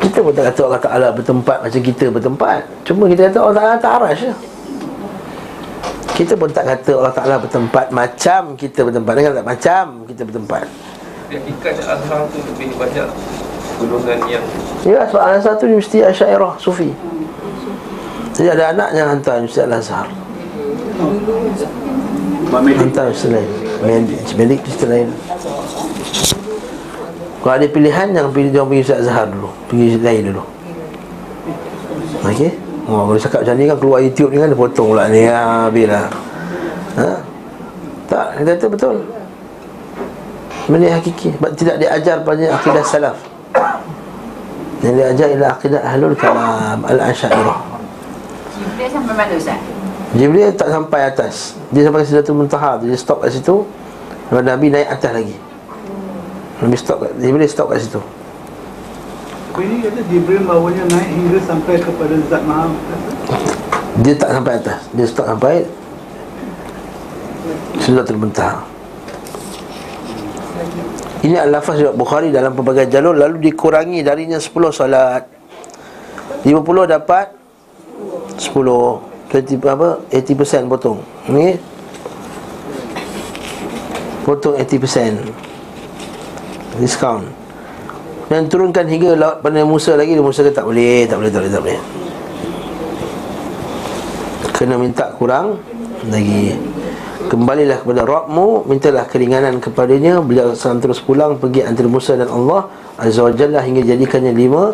Kita pun tak kata Allah Ta'ala bertempat Macam kita bertempat. Cuma kita kata Allah Ta'ala tak arash je kita pun tak kata Allah Ta'ala bertempat Macam kita bertempat. Dengar tak? Macam kita bertempat. Ikat Azhar tu lebih banyak golongan yang Ya, sebab Al-Azhar tu Universiti Asyairah Sufi. Jadi ada anak yang hantar Universiti Al-Azhar Hantar Universiti lain Medik, Universiti lain Kalau ada pilihan Jangan pilih Jangan pergi Universiti Al-Azhar dulu. Pergi lain dulu. Okey? Oh, kalau cakap macam ni kan keluar YouTube ni kan dia potong pula ni. Ha, habis lah. Ha? Tak, dia kata betul. Benda yang hakiki. Sebab tidak diajar pada akidah salaf Yang diajar ialah akidah ahlul kalam Al-Asyairah Jibril sampai mana Ustaz? Jibril tak sampai atas. Dia sampai ke Sidratul Muntaha. Dia stop kat situ. Lalu Nabi naik atas lagi. Nabi stop kat Jibril stop kat situ. Tapi ini? Kata Jibril bawanya naik hingga sampai kepada Zat Maha. Dia tak sampai atas. Dia stop sampai Sidratul Muntaha Ini adalah lafaz riwayat Bukhari dalam pelbagai jalur Lalu dikurangi darinya 10 solat 50 dapat 10 20 apa? 80% potong. Ni? Potong 80% diskaun. Dan turunkan hingga laut pada Musa lagi Musa kata tak boleh tak boleh tak boleh tak boleh. Kena minta kurang lagi Kembalilah kepada Rabbmu Mintalah keringanan kepadanya. Beliau akan terus pulang Pergi antara Musa dan Allah Azza wa Jalla Hingga jadikannya lima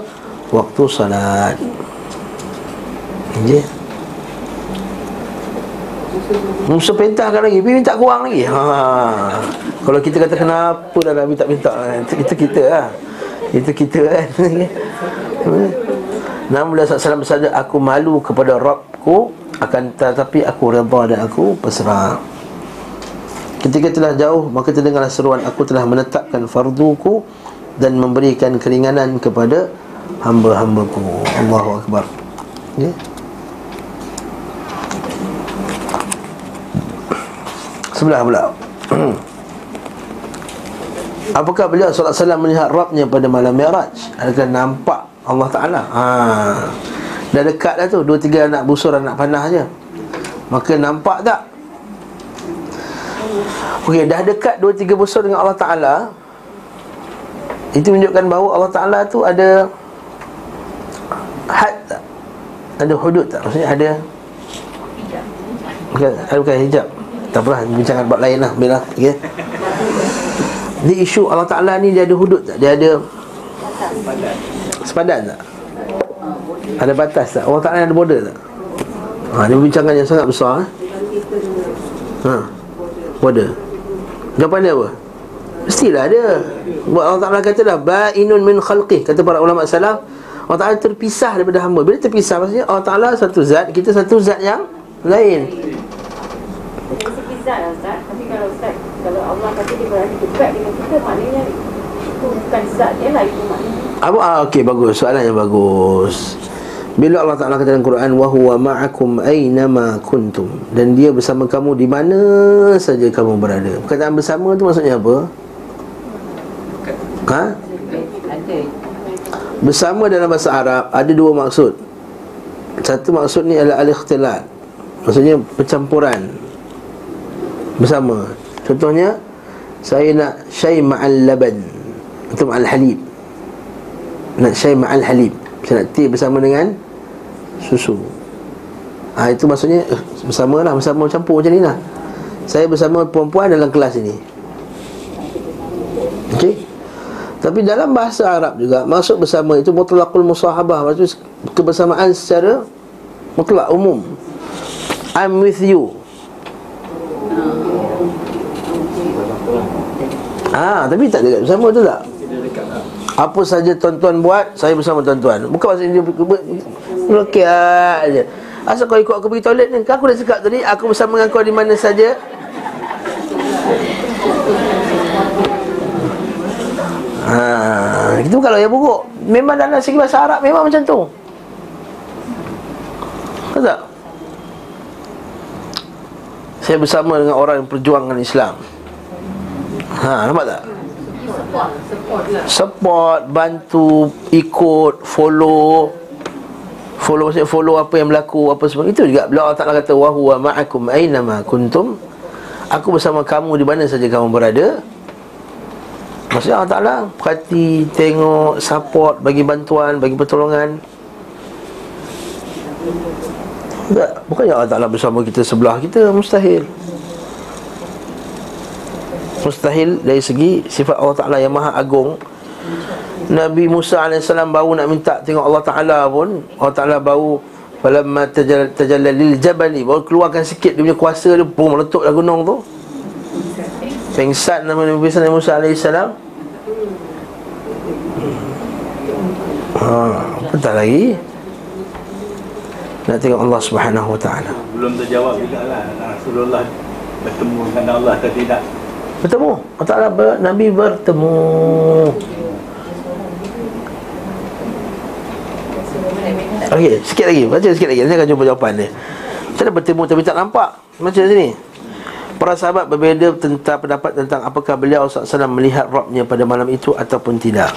Waktu salat. Okay Musuh perintahkan lagi Pergi minta kurang lagi. Ha. Kalau kita kata kenapa dah Nabi tak minta Itu kita lah Itu kita *laughs* kan Namun beliau SAW bersabda Aku malu kepada Rabbku Akan tetapi aku redha dan aku berserah Ketika telah jauh Maka terdengarlah seruan Aku telah menetapkan farduku Dan memberikan keringanan kepada Hamba-hambaku. Allahu Akbar. Ya. Sebelah pula. *clears throat* Apakah beliau SAW melihat Rabnya pada malam Mi'raj? Adakah nampak Allah Ta'ala? Ha. Dah dekat dah tu Dua tiga anak busur anak panah je Maka nampak tak Okey, dah dekat dua tiga busur dengan Allah Ta'ala Itu menunjukkan bahawa Allah Ta'ala tu ada Had tak? Ada hudud tak? Maksudnya ada Bukan, bukan hijab tak apalah bincang bab lain lah Bila okay. Ni isu Allah Ta'ala ni dia ada hudud tak? Dia ada Sepadan tak? Ada batas tak? Allah Ta'ala ada border tak? Ha, ni bincangan yang sangat besar eh? Ha, border Jawapan dia apa? Mestilah ada Buat Allah Ta'ala kata dah Ba'inun min khalqih Kata para ulama salam Allah Ta'ala terpisah daripada hamba Bila terpisah maksudnya Allah Ta'ala satu zat Kita satu zat yang lain zat lah Ustaz Tapi kalau Ustaz Kalau Allah kata dia berada dekat dengan kita Maknanya Itu bukan zat dia lah Itu maknanya apa? Ah, okey bagus. Soalan yang bagus. Bila Allah Taala kata dalam Quran wa huwa ma'akum aynama kuntum dan dia bersama kamu di mana saja kamu berada. Perkataan bersama tu maksudnya apa? Ha? Bersama dalam bahasa Arab ada dua maksud. Satu maksud ni adalah al-ikhtilat. Maksudnya percampuran bersama Contohnya Saya nak syai ma'al laban Atau ma'al halib Nak syai ma'al halib Saya nak tea bersama dengan Susu. Ha, Itu maksudnya eh, Bersama lah Bersama campur macam ni lah. Saya bersama perempuan dalam kelas ini. Okey? Tapi dalam bahasa Arab juga Maksud bersama itu mutlaqul musahabah. Maksud kebersamaan secara Mutlak umum. I'm with you. Ah, tapi tak dekat bersama tu tak? Apa saja tuan-tuan buat, saya bersama tuan-tuan. Bukan maksudnya dia okey aja. Asal kau ikut aku pergi toilet ni, aku dah cakap tadi aku bersama dengan kau di mana saja. Ha, itu kalau yang buruk. Memang dalam segi bahasa Arab memang macam tu. Tahu tak? Saya bersama dengan orang yang perjuangkan Islam. Ha, nampak tak? Support, bantu, ikut, follow. Follow maksudnya follow apa yang berlaku Apa semua. Itu juga Bila Allah Ta'ala kata Wahuwa ma'akum aynama kuntum Aku bersama kamu di mana saja kamu berada. Maksudnya Allah Ta'ala Perhati, tengok, support Bagi bantuan, bagi pertolongan. Tak, bukannya Allah Ta'ala bersama kita sebelah kita Mustahil mustahil dari segi sifat Allah Ta'ala yang maha agung. Nabi Musa AS baru nak minta tengok Allah Ta'ala pun. Allah Ta'ala baru Falamma tajalla lil jabali Baru keluarkan sikit dia punya kuasa dia Pum meletup dah gunung tu. Fengsat nama Nabi Musa AS Ha, bentar lagi? Nak tengok Allah Subhanahu Wa Ta'ala. Belum terjawab juga lah. Rasulullah bertemu dengan Allah atau tidak Bertemu. Allah Ta'ala ber, Nabi bertemu. Okey, sikit lagi. Baca sikit lagi. Nanti akan jumpa jawapan dia. Macam mana bertemu? Tapi tak nampak. Macam sini. Para sahabat berbeza tentang pendapat tentang apakah beliau SAW melihat Rabbnya pada malam itu ataupun tidak.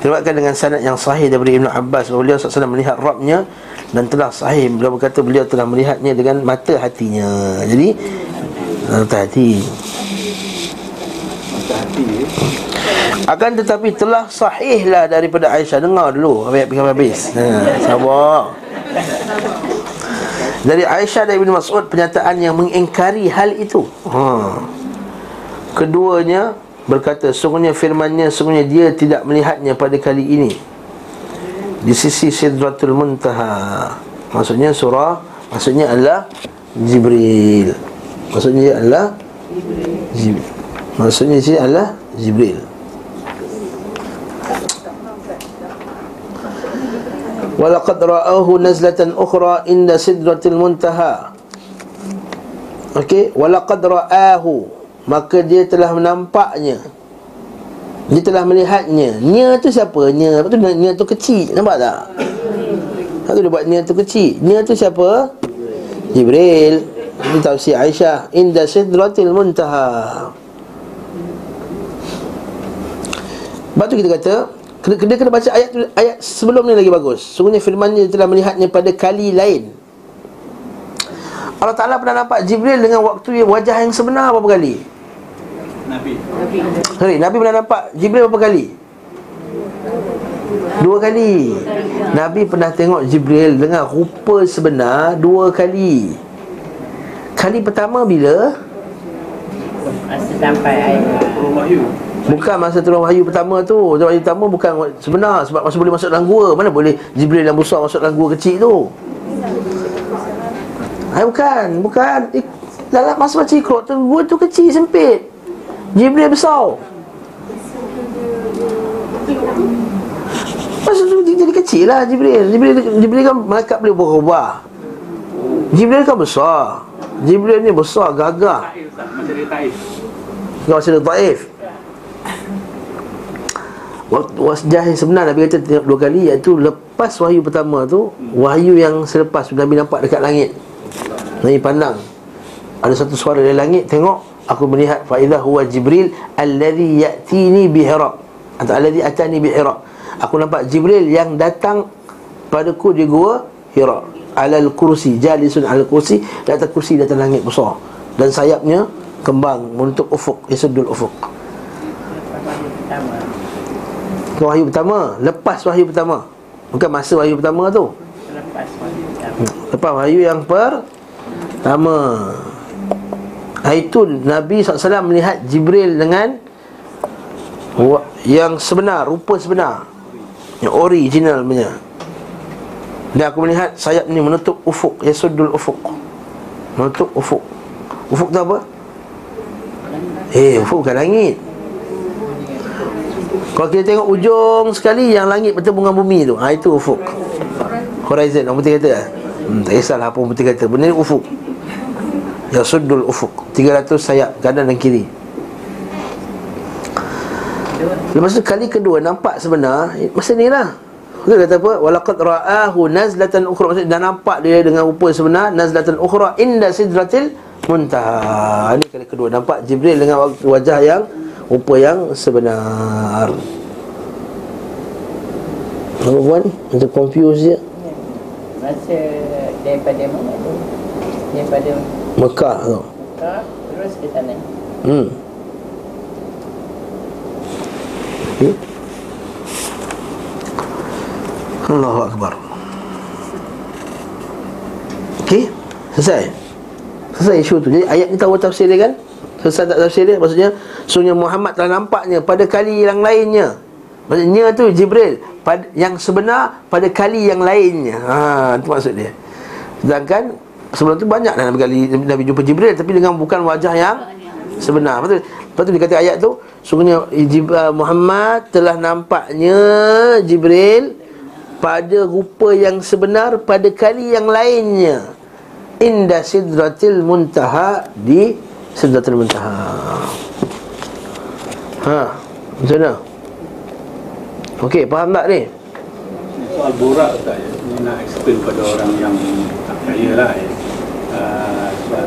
Diriwayatkan dengan sanad yang sahih daripada Ibn Abbas bahawa beliau SAW melihat Rabbnya dan telah sahih. Beliau berkata beliau telah melihatnya dengan mata hatinya. Jadi mata hati. Akan tetapi telah sahihlah daripada Aisyah. Dengar dulu Habis habis habis. Ha, Sabar. Dari Aisyah dan Ibn Mas'ud Pernyataan yang mengingkari hal itu. Ha. Keduanya Berkata Sungguhnya firmannya Sungguhnya dia tidak melihatnya pada kali ini. Di sisi Sidratul Muntaha. Maksudnya surah Maksudnya adalah Jibril. Maksudnya adalah Jibril Maksudnya dia adalah Jibril Walaqad ra'ahu nazlatan ukhra inda sidratil muntaha Okey, walaqad ra'ahu maka dia telah menampaknya. Dia telah melihatnya. Nya tu siapa? Nya. Apa tu nya tu kecil. Nampak tak? Apa tu dia buat nya tu kecil? Nya tu siapa? Jibril. Ini tafsir Aisyah. Inda sidratil muntaha. Sebab tu kita kata kena, kena, kena baca ayat tu, ayat sebelum ni lagi bagus. Sungguhnya firman dia telah melihatnya pada kali lain. Allah Ta'ala pernah nampak Jibril dengan waktu wajah yang sebenar berapa kali? Nabi Sorry, Nabi pernah nampak Jibril berapa kali? Dua kali Nabi pernah tengok Jibril dengan rupa sebenar dua kali Kali pertama bila? Masa sampai air Bukan masa turun wahyu pertama tu Turun wahyu pertama bukan sebenar Sebab masa boleh masuk dalam gua Mana boleh Jibril yang besar masuk dalam gua kecil tu Hai bukan, bukan. Ik, dalam masa baca Iqra tu gua tu kecil sempit. Jibril besar. Masa tu dia jadi kecil lah Jibril. Jibril Jibril kan malaikat boleh berubah. Jibril kan besar. Jibril ni besar, gagah. Masa dia taif rasa dia taif. Waktu wajah yang sebenar Nabi kata dua kali Iaitu lepas wahyu pertama tu Wahyu yang selepas Nabi nampak dekat langit. Nabi pandang. Ada satu suara dari langit Tengok Aku melihat Fa'idah huwa Jibril Alladhi ya'tini bihira. Atau alladhi atani bihira. Aku nampak Jibril yang datang Padaku di gua Hira. Alal kursi Jalisun alal kursi Di atas kursi di atas langit besar. Dan sayapnya Kembang Menutup ufuk Yasudul ufuk Itu wahyu pertama. Lepas wahyu pertama. Bukan masa wahyu pertama tu. Lepas wahyu pertama. Lepas wahyu yang pertama. Ha, Itu Nabi SAW melihat Jibril dengan Yang sebenar, rupa sebenar. Yang original punya. Dan aku melihat sayap ni menutup ufuk Yasudul ufuk. Menutup ufuk. Ufuk tu apa? Eh, ufuk bukan langit Kalau kita tengok ujung sekali Yang langit bertemu dengan bumi tu ha, Itu ufuk. Horizon, orang putih kata hmm, Tak kisahlah apa putih kata Benda ni ufuk. Yasudul ufuk 300 sayap kanan dan kiri. Lepas tu kali kedua nampak sebenar eh, Masa ni lah. Dia kata apa? Walaqad ra'ahu nazlatan ukhra. Maksudnya dah nampak dia dengan rupa sebenar Nazlatan ukhra inda sidratil muntaha. Ini kali kedua Nampak Jibril dengan wajah yang Rupa yang sebenar. Apa puan? Macam confused je Masa daripada mana tu? Daripada Mekah tu. Mekah Terus ke sana Hmm. Okay. Allahu Akbar. Okey Selesai. Selesai isu tu. Jadi ayat ni tahu tafsir dia kan Selesai tak tafsir dia? Maksudnya Sunya Muhammad telah nampaknya Pada kali yang lainnya. Maksudnya tu Jibril. Pada, Yang sebenar Pada kali yang lainnya. Ha, Itu maksud dia. Sedangkan Sebelum tu banyak dah Nabi, kali, Nabi jumpa Jibril Tapi dengan bukan wajah yang Sebenar. Lepas tu, lepas tu dia kata ayat tu Sungguhnya uh, Muhammad telah nampaknya Jibril Pada rupa yang sebenar Pada kali yang lainnya. Inda sidratil muntaha Di sidratil muntaha Ha Macam mana? Okey, faham tak ni? Soal borak Ustaz ya. Ni nak explain pada orang yang tak percaya lah ya. Uh, sebab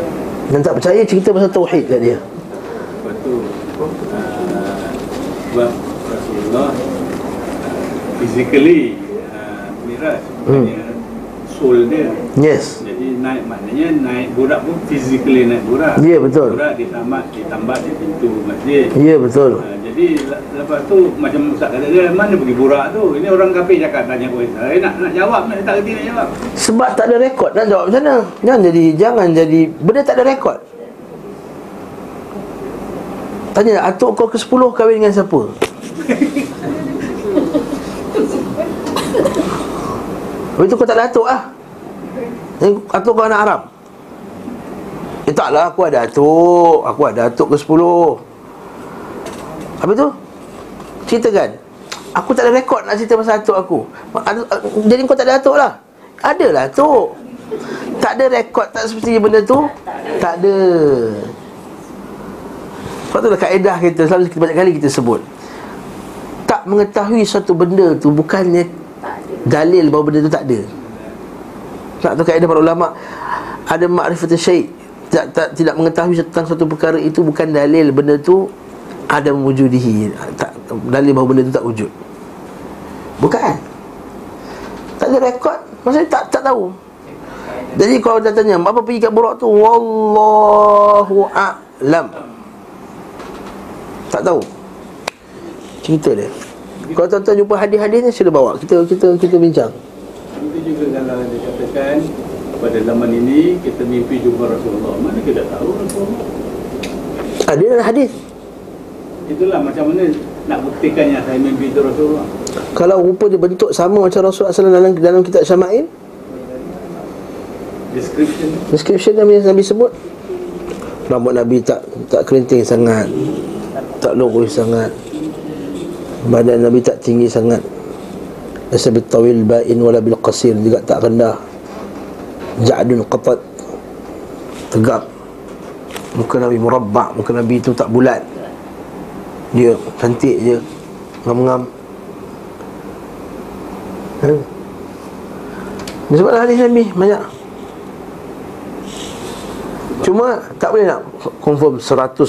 Yang tak percaya cerita pasal Tauhid kat dia Lepas tu uh, Sebab Rasulullah uh, Physically uh, Miraj Maknanya Soul dia Yes Jadi naik maknanya Naik burak pun Physically naik burak Ya, betul. Burak ditambah Ditambah di pintu masjid. Ya betul. Uh, Jadi le- Lepas tu Macam Ustaz kata dia Mana pergi burak tu? Ini orang kafir cakap Tanya pun Saya nak, nak jawab nak, Tak kerti nak jawab. Sebab tak ada rekod. Nak jawab macam mana? Jangan jadi Jangan jadi Benda tak ada rekod. Tanya Atuk kau ke 10 kahwin dengan siapa? *laughs* Lepas tu kau tak ada atuk lah Eh, Atuk kau anak Arab? Taklah aku ada atuk. Aku ada atuk ke sepuluh. Apa tu? Ceritakan Aku tak ada rekod nak cerita pasal atuk aku. Jadi kau tak ada atuk lah? Adalah atuk. Tak ada rekod tak seperti benda tu? Tak ada. Sebab tu lah kaedah kita Selalu kita banyak kali kita sebut. Tak mengetahui satu benda tu Bukannya Dalil bahawa benda tu tak ada Tak tu kaedah para ulama Ada ma'rifatul syait tak, tak, tidak mengetahui tentang satu perkara itu bukan dalil benda tu ada mewujudihi tak, dalil bahawa benda tu tak wujud. Bukan. Tak ada rekod. Maksudnya tak tak tahu. Jadi kalau dia tanya apa pergi kat burak tu? Wallahu a'lam. Tak tahu. Cerita dia. Kalau tuan-tuan jumpa hadis-hadis ni sila bawa. Kita kita kita bincang Itu juga kalau dia katakan pada zaman ini kita mimpi jumpa Rasulullah. Mana kita tahu Rasulullah? ada dalam hadis. Itulah macam mana nak buktikan yang saya mimpi itu Rasulullah. kalau rupa dia bentuk sama macam Rasulullah SAW dalam dalam kitab Syama'il? Description. Description Nabi Nabi sebut? Rambut Nabi tak tak kerinting sangat. Tak lurus sangat. Badan Nabi tak tinggi sangat Lasa bil tawil ba'in wala bil qasir Juga tak rendah. Ja'dun qatat. Tegap Muka Nabi murabbak Muka Nabi itu tak bulat. Dia cantik je. Ngam-ngam. Ha? Dia sebut hadis Nabi Banyak. Cuma tak boleh nak confirm 100%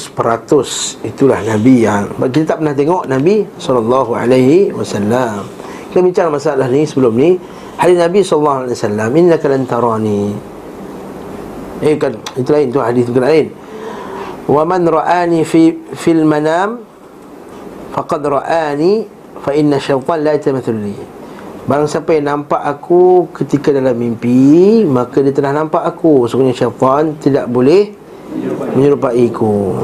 itulah Nabi yang kita tak pernah tengok Nabi sallallahu alaihi wasallam. Kita bincang masalah ni sebelum ni. Hadis Nabi sallallahu alaihi wasallam, "Innaka lan tarani." Eh kan itu lain tu hadis itu lain. Wa man ra'ani fi fil manam faqad ra'ani fa inna syaitan la yatamathalu li. Barang siapa yang nampak aku ketika dalam mimpi Maka dia telah nampak aku Sesungguhnya syaitan tidak boleh menyerupaiku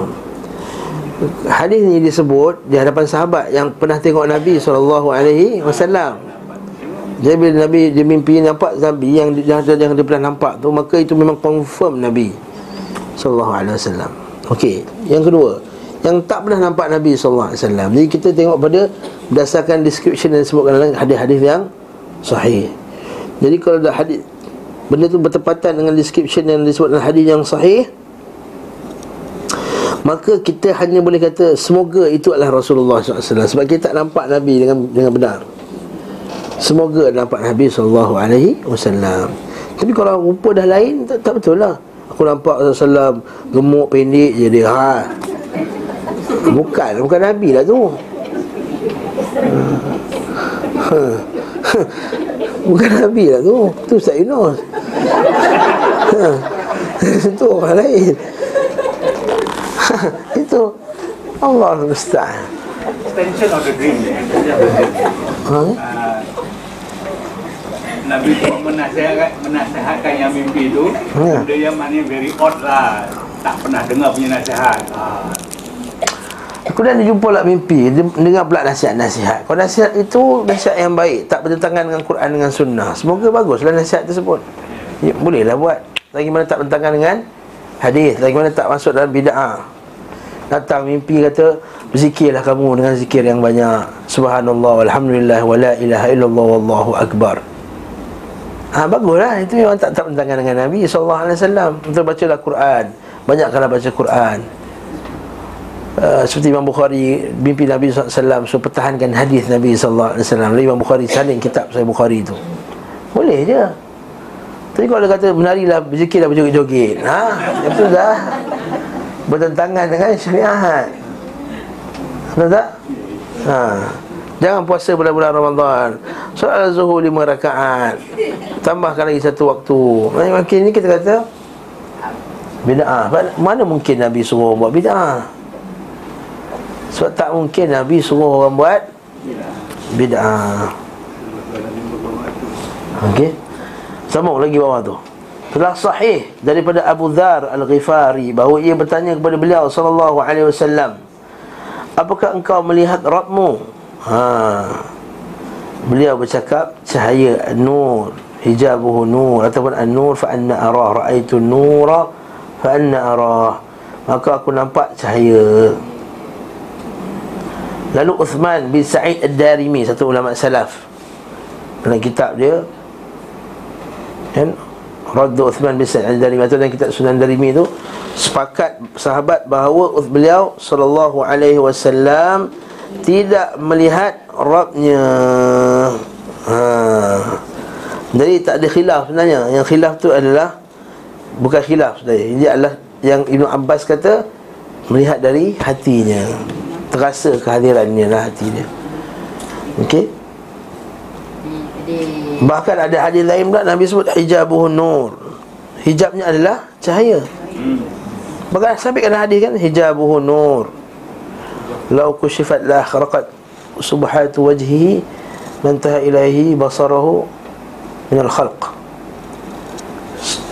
Hadis ini disebut di hadapan sahabat yang pernah tengok Nabi SAW Jadi bila Nabi dia mimpi nampak Nabi yang, yang, yang dia pernah nampak tu Maka itu memang confirm Nabi SAW Okey, yang kedua Yang tak pernah nampak Nabi SAW Jadi kita tengok pada Berdasarkan description yang disebutkan dalam hadis-hadis yang Sahih. Jadi kalau ada hadis Benda tu bertepatan dengan description yang disebut dalam hadis yang sahih Maka kita hanya boleh kata Semoga itu adalah Rasulullah SAW Sebab kita tak nampak Nabi dengan dengan benar Semoga nampak Nabi SAW Tapi kalau rupa dah lain Tak, tak betul lah Aku nampak Rasulullah Gemuk pendek je dia ha. Bukan Bukan Nabi lah tu ha. *laughs* Bukan Nabi lah tu Tu Ustaz Yunus ha. *laughs* Itu orang lain ha. *laughs* Itu Allah Musta'an. Extension of the dream ha? Ah, Nabi tu menasihatkan, menasihatkan yang mimpi tu. Ya. Benda yang mana very odd lah. Tak pernah dengar punya nasihat. Ah, Kemudian dia jumpa pula mimpi. Dia dengar pula nasihat-nasihat. Kalau nasihat itu nasihat yang baik. Tak bertentangan dengan Quran dengan sunnah. Semoga baguslah nasihat tersebut. Ya, Bolehlah buat. Lagi mana tak bertentangan dengan hadis. Lagi mana tak masuk dalam bid'ah Datang mimpi kata Berzikirlah kamu dengan zikir yang banyak. Subhanallah Alhamdulillah Wa la ilaha illallah Wallahu akbar. Ha, baguslah. Itu memang tak, tak bertentangan dengan Nabi SAW Untuk bacalah Quran. Banyakkanlah baca Quran. Uh, seperti Imam Bukhari mimpi Nabi SAW so pertahankan hadis Nabi SAW Imam Bukhari saling kitab saya Bukhari itu boleh je. Tapi kalau dia kata menarilah berzikirlah berjoget-joget. Ha itu dah bertentangan dengan syariat. Betul tak? Ha. Jangan puasa bulan-bulan Ramadan. Solat zuhur lima rakaat. Tambahkan lagi satu waktu. Makin ni kita kata bid'ah. Mana mungkin Nabi suruh buat bid'ah? Sebab tak mungkin Nabi suruh orang buat Bid'ah. Okey. Sambung lagi bawah tu Telah sahih daripada Abu Dhar Al-Ghifari Bahawa ia bertanya kepada beliau Sallallahu alaihi wasallam Apakah engkau melihat Rabbmu? Ha. Beliau bercakap Cahaya nur Hijabuhu nur Ataupun an-nur Fa'anna arah Ra'aitu nura fa anna arah maka aku nampak cahaya lalu Uthman bin Sa'id Ad-Darimi satu ulama salaf dalam kitab dia kan Raddu Uthman bin Sa'id Ad-Darimi atau dalam kitab Sunan Darimi tu sepakat sahabat bahawa beliau sallallahu alaihi wasallam tidak melihat Rabbnya. Ha. Jadi tak ada khilaf sebenarnya. Yang khilaf tu adalah Bukan khilaf sebenarnya. Ini adalah yang Ibn Abbas kata Melihat dari hatinya. Terasa kehadirannya lah hatinya. Okey? Jadi Bahkan ada hadis lain pula Nabi sebut hijabuhu nur. Hijabnya adalah cahaya. Bahkan sampai kena hadis kan Hijabuhu nur. Lau kushifat la kharaqat Subhatu wajhihi Mantaha ilahi basarahu Minal khalq.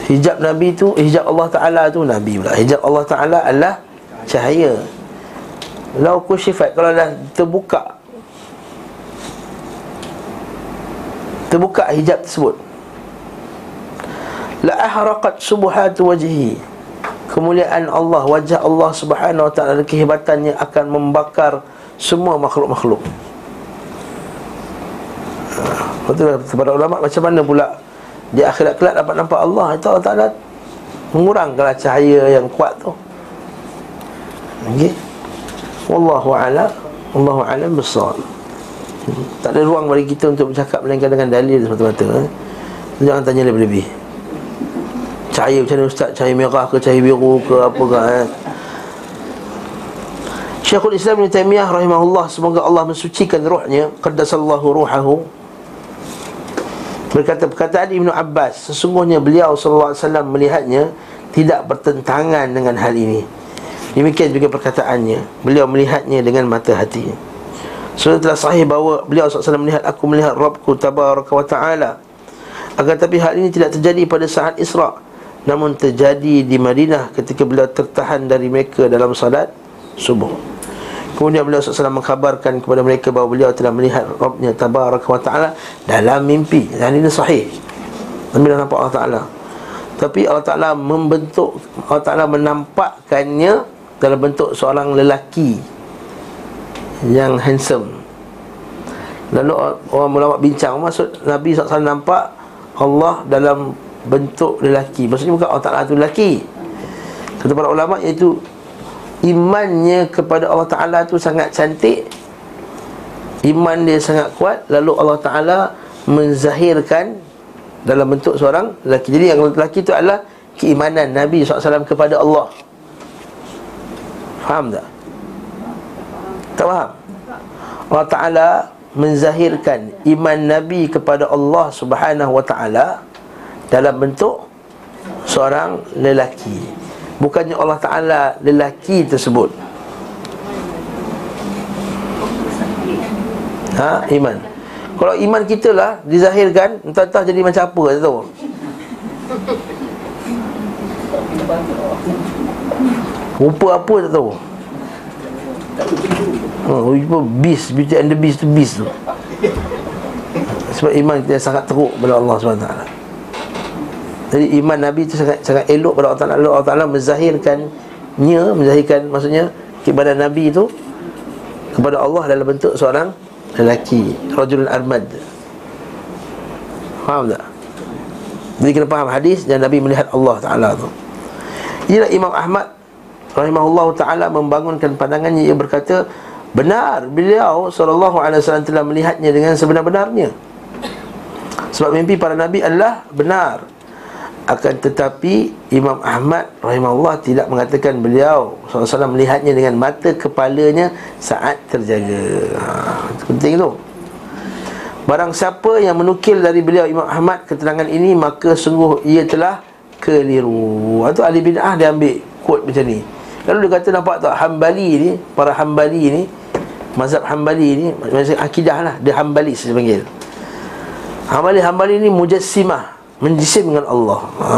Hijab Nabi tu Hijab Allah Ta'ala tu Nabi pula. Hijab Allah Ta'ala adalah Cahaya. Lau kushifat Kalau dah terbuka Terbuka hijab tersebut. La ahraqat subuhatu wajhi. Kemuliaan Allah Wajah Allah subhanahu wa ta'ala kehebatannya akan membakar Semua makhluk-makhluk. Lepas kepada ulama Macam mana pula? Di akhirat kelak dapat nampak Allah Itu Allah Ta'ala Mengurangkanlah cahaya yang kuat tu. Okey. Wallahu a'la Wallahu a'lam besar tak ada ruang bagi kita untuk bercakap Melainkan dengan dalil semata-mata eh? Jangan tanya lebih-lebih. Cahaya macam mana ustaz? Cahaya merah ke cahaya biru ke apa ke eh? Syekhul Islam Ibn Taymiyah rahimahullah Semoga Allah mensucikan ruhnya Qaddasallahu ruhahu. Berkata perkataan Ibn Abbas Sesungguhnya beliau SAW melihatnya Tidak bertentangan dengan hal ini. Demikian juga perkataannya. Beliau melihatnya dengan mata hati sudah telah sahih bahawa beliau SAW melihat Aku melihat Rabbku tabaraka wa ta'ala. Agar tapi hal ini tidak terjadi pada saat Isra' Namun terjadi di Madinah ketika beliau tertahan dari mereka dalam salat subuh. Kemudian beliau SAW mengkhabarkan kepada mereka bahawa beliau telah melihat Rabbnya tabaraka wa ta'ala Dalam mimpi. Dan ini sahih. Nabi dah nampak Allah Ta'ala. Tapi Allah Ta'ala membentuk Allah Ta'ala menampakkannya Dalam bentuk seorang lelaki yang handsome. Lalu orang ulama bincang Maksud Nabi SAW nampak Allah dalam bentuk lelaki. Maksudnya bukan Allah Ta'ala itu lelaki. Kata para ulama iaitu Imannya kepada Allah Ta'ala itu sangat cantik Iman dia sangat kuat Lalu Allah Ta'ala menzahirkan Dalam bentuk seorang lelaki. Jadi yang lelaki itu adalah Keimanan Nabi SAW kepada Allah. Faham tak? Tak faham? Allah Ta'ala menzahirkan iman Nabi kepada Allah Subhanahu Wa Ta'ala dalam bentuk seorang lelaki. Bukannya Allah Ta'ala lelaki tersebut. Ha? Iman. Kalau iman kita lah dizahirkan, entah-entah jadi macam apa, tak tahu. Rupa apa tak tahu. Oh, jumpa beast, beauty and the beast tu beast tu. Sebab iman kita sangat teruk pada Allah SWT Jadi iman Nabi tu sangat sangat elok pada Allah Ta'ala. Allah Ta'ala menzahirkannya Menzahirkan maksudnya Kepada Nabi tu Kepada Allah dalam bentuk seorang lelaki Rajulun Armad. Faham tak? Jadi kena faham hadis Dan Nabi melihat Allah Ta'ala tu. Inilah Imam Ahmad rahimahullah taala membangunkan pandangannya. Ia berkata benar beliau wasallam telah melihatnya dengan sebenar-benarnya. Sebab mimpi para nabi adalah benar. Akan tetapi Imam Ahmad rahimahullah tidak mengatakan beliau SAW melihatnya dengan mata kepalanya saat terjaga. Ha, penting tu. Barang siapa yang menukil dari beliau Imam Ahmad keterangan ini Maka sungguh ia telah keliru. Itu ahli bid'ah dia ambil quote macam ni. Lalu dia kata nampak tak Hambali ni Para Hambali ni Mazhab Hambali ni Mazhab akidah lah Dia Hambali saya panggil. Hambali-Hambali ni Mujassimah Menjisim dengan Allah. Ha.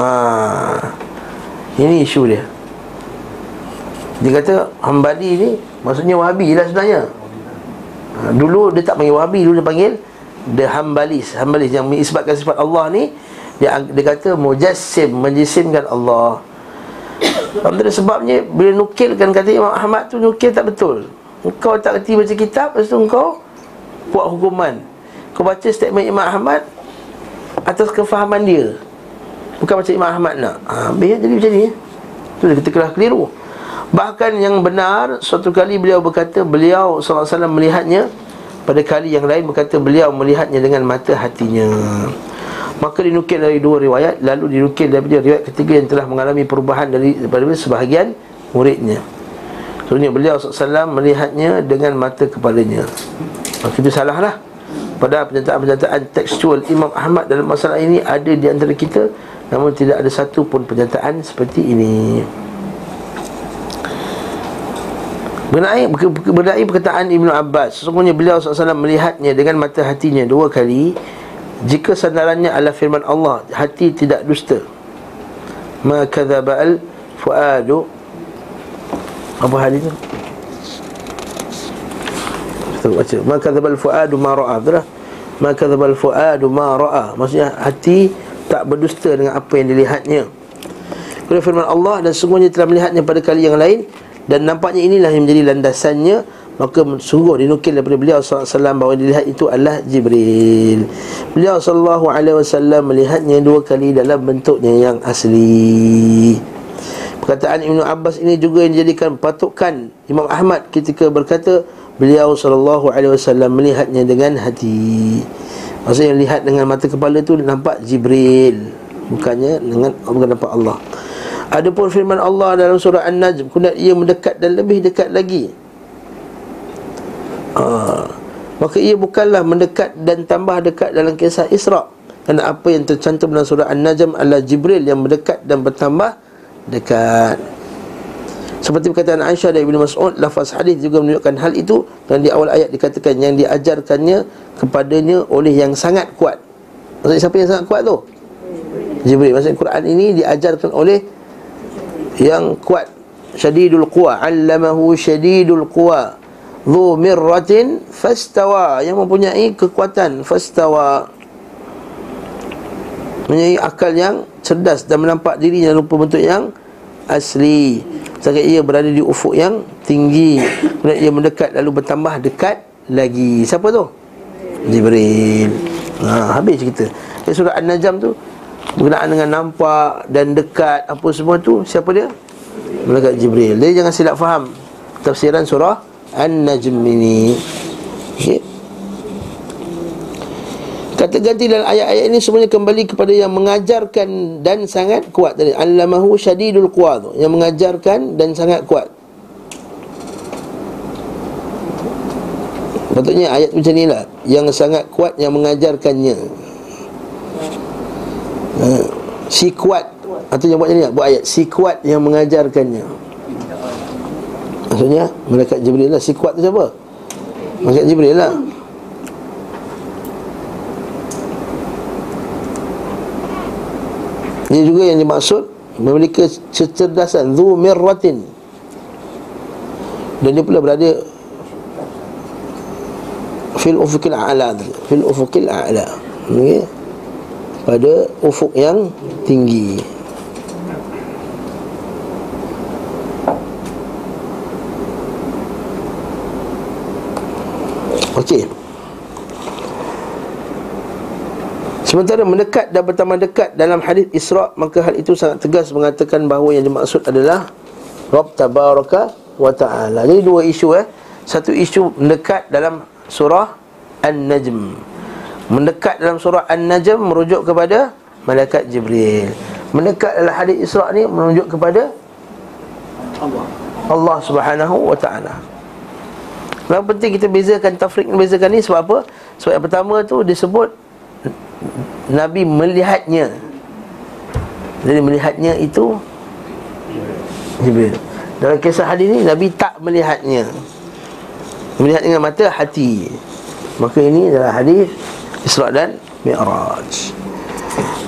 Ini isu dia. Dia kata Hambali ni Maksudnya Wahabi lah sebenarnya. Ha. Dulu dia tak panggil Wahabi Dulu dia panggil The Hambalis Hambalis yang mengisbatkan sifat Allah ni Dia, dia kata Mujassim Menjisimkan Allah. *coughs* Antara sebabnya Bila nukilkan kata Imam Ahmad tu Nukil tak betul Engkau tak kerti baca kitab Lepas tu engkau Buat hukuman. Kau baca statement Imam Ahmad Atas kefahaman dia. Bukan macam Imam Ahmad nak. Ha, Habis jadi macam ni Itu dia ketika keliru. Bahkan yang benar Suatu kali beliau berkata Beliau SAW melihatnya Pada kali yang lain berkata Beliau melihatnya dengan mata hatinya. Maka dinukil dari dua riwayat Lalu dinukil daripada riwayat ketiga Yang telah mengalami perubahan dari daripada sebahagian muridnya Sebenarnya beliau SAW melihatnya dengan mata kepalanya Maka itu salah lah Pada pernyataan-pernyataan tekstual Imam Ahmad dalam masalah ini Ada di antara kita Namun tidak ada satu pun pernyataan seperti ini. Mengenai, mengenai perkataan Ibn Abbas. Sesungguhnya beliau SAW melihatnya dengan mata hatinya dua kali. Jika sandarannya adalah firman Allah Hati tidak dusta. Maka dhaba'al fu'adu Apa hadis itu? Kita baca Maka dhaba'al fu'adu ma ra'a. Betul Maka dhaba'al fu'adu ma ra'a. Maksudnya hati tak berdusta dengan apa yang dilihatnya. Kemudian firman Allah Dan sesungguhnya telah melihatnya pada kali yang lain dan nampaknya inilah yang menjadi landasannya. Maka sungguh dinukil daripada beliau SAW Bahawa dilihat itu adalah Jibril. Beliau SAW melihatnya dua kali dalam bentuknya yang asli Perkataan Ibn Abbas ini juga yang dijadikan patukan Imam Ahmad ketika berkata Beliau SAW melihatnya dengan hati. Maksudnya yang lihat dengan mata kepala itu nampak Jibril Bukannya dengan bukan nampak Allah. Adapun firman Allah dalam surah An-Najm Kemudian ia mendekat dan lebih dekat lagi. Ha. Maka ia bukanlah mendekat dan tambah dekat dalam kisah Isra' Kerana apa yang tercantum dalam surah An-Najm adalah Jibril yang mendekat dan bertambah dekat seperti perkataan Aisyah dan Ibn Mas'ud Lafaz hadis juga menunjukkan hal itu Dan di awal ayat dikatakan Yang diajarkannya kepadanya oleh yang sangat kuat. Maksudnya siapa yang sangat kuat tu? Jibril. Maksudnya Quran ini diajarkan oleh yang kuat. Syadidul quwa 'allamahu syadidul quwa. Dhu mirratin fastawa. Yang mempunyai kekuatan fastawa mempunyai akal yang cerdas dan menampak dirinya rupa bentuk yang asli Sekali ia berada di ufuk yang tinggi Kemudian ia mendekat lalu bertambah dekat lagi Siapa tu? Jibril ha, Habis cerita Surah An-Najm tu Berkenaan dengan nampak dan dekat Apa semua tu Siapa dia? Malaikat Jibril Jadi jangan silap faham Tafsiran surah An-Najm ini okay. Kata ganti dalam ayat-ayat ini Semuanya kembali kepada yang mengajarkan Dan sangat kuat tadi. Allamahu syadidul quwa tu Yang mengajarkan dan sangat kuat. Patutnya ayat macam ni lah. Yang sangat kuat yang mengajarkannya. Ha, Si kuat. Atau yang buat macam ni lah. Buat ayat. Si kuat yang mengajarkannya. Maksudnya Malaikat Jibril lah. Si kuat tu siapa? Malaikat Jibril lah Ini juga yang dimaksud Memiliki kecerdasan Dhu mirratin. Dan dia pula berada Fil ufukil a'la Fil ufukil a'la. Okay pada ufuk yang tinggi. Okey Sementara mendekat dan bertambah dekat dalam hadis Isra maka hal itu sangat tegas mengatakan bahawa yang dimaksud adalah Rabb tabaraka wa taala. Jadi dua isu eh. Satu isu mendekat dalam surah An-Najm Mendekat dalam surah An-Najm merujuk kepada Malaikat Jibril Mendekat dalam hadis Isra' ni merujuk kepada Allah Allah subhanahu wa ta'ala Kenapa penting kita bezakan tafrik bezakan ni sebab apa? Sebab yang pertama tu disebut Nabi melihatnya. Jadi melihatnya itu Jibril. Dalam kisah hadis ni Nabi tak melihatnya. Melihat dengan mata hati. Maka ini adalah hadis Isra' dan Mi'raj.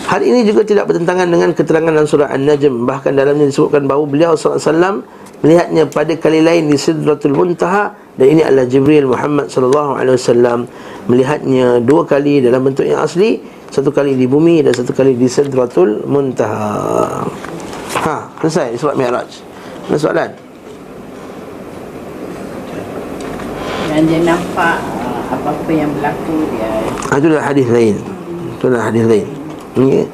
Hal ini juga tidak bertentangan dengan keterangan dalam surah An-Najm. Bahkan dalamnya disebutkan bahawa beliau SAW Melihatnya pada kali lain di Sidratul Muntaha. Dan ini adalah Jibril Muhammad SAW Melihatnya dua kali dalam bentuk yang asli Satu kali di bumi dan satu kali di Sidratul Muntaha Ha, selesai Isra Mi'raj. Ada soalan? Dan dia nampak uh, apa-apa yang berlaku dia Ha, itu adalah hadis lain. Itu adalah hadis lain. Ni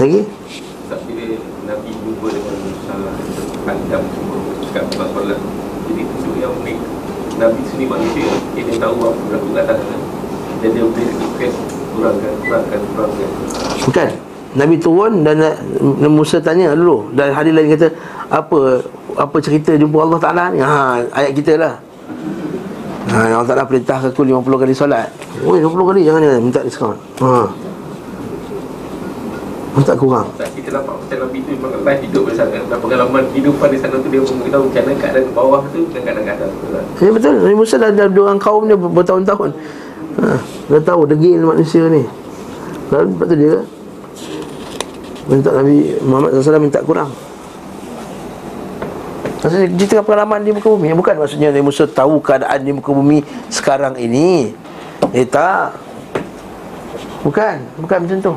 lagi? Tak bila Nabi jumpa dengan salah Adam semua Cakap pelan-pelan Jadi itu yang unik Nabi sendiri manusia Dia tahu apa berlaku kat atas sana Dan dia boleh request Kurangkan, kurangkan, kurangkan Bukan. Nabi turun dan Nabi Musa tanya dulu dan hadis lain kata apa apa cerita jumpa Allah Taala ni? Ha ayat kita lah. Ha Allah Taala perintah aku 50 kali solat. Oi 50 kali jangan jangan minta diskaun. Ha. Minta kurang. Tak kita nampak macam Nabi tu memang live hidup bersama Dan pengalaman kehidupan di sana tu Dia memberitahu macam mana keadaan bawah tu Dan keadaan atas tu Ya betul. Nabi Musa dah ada orang kaum dia ber- bertahun-tahun. Ha, Dah tahu degil manusia ni. Lalu lepas tu dia Minta Nabi Muhammad SAW minta kurang. Maksudnya cerita pengalaman di muka bumi. Bukan maksudnya Nabi Musa tahu keadaan di muka bumi Sekarang ini. Eh tak. Bukan. Bukan macam tu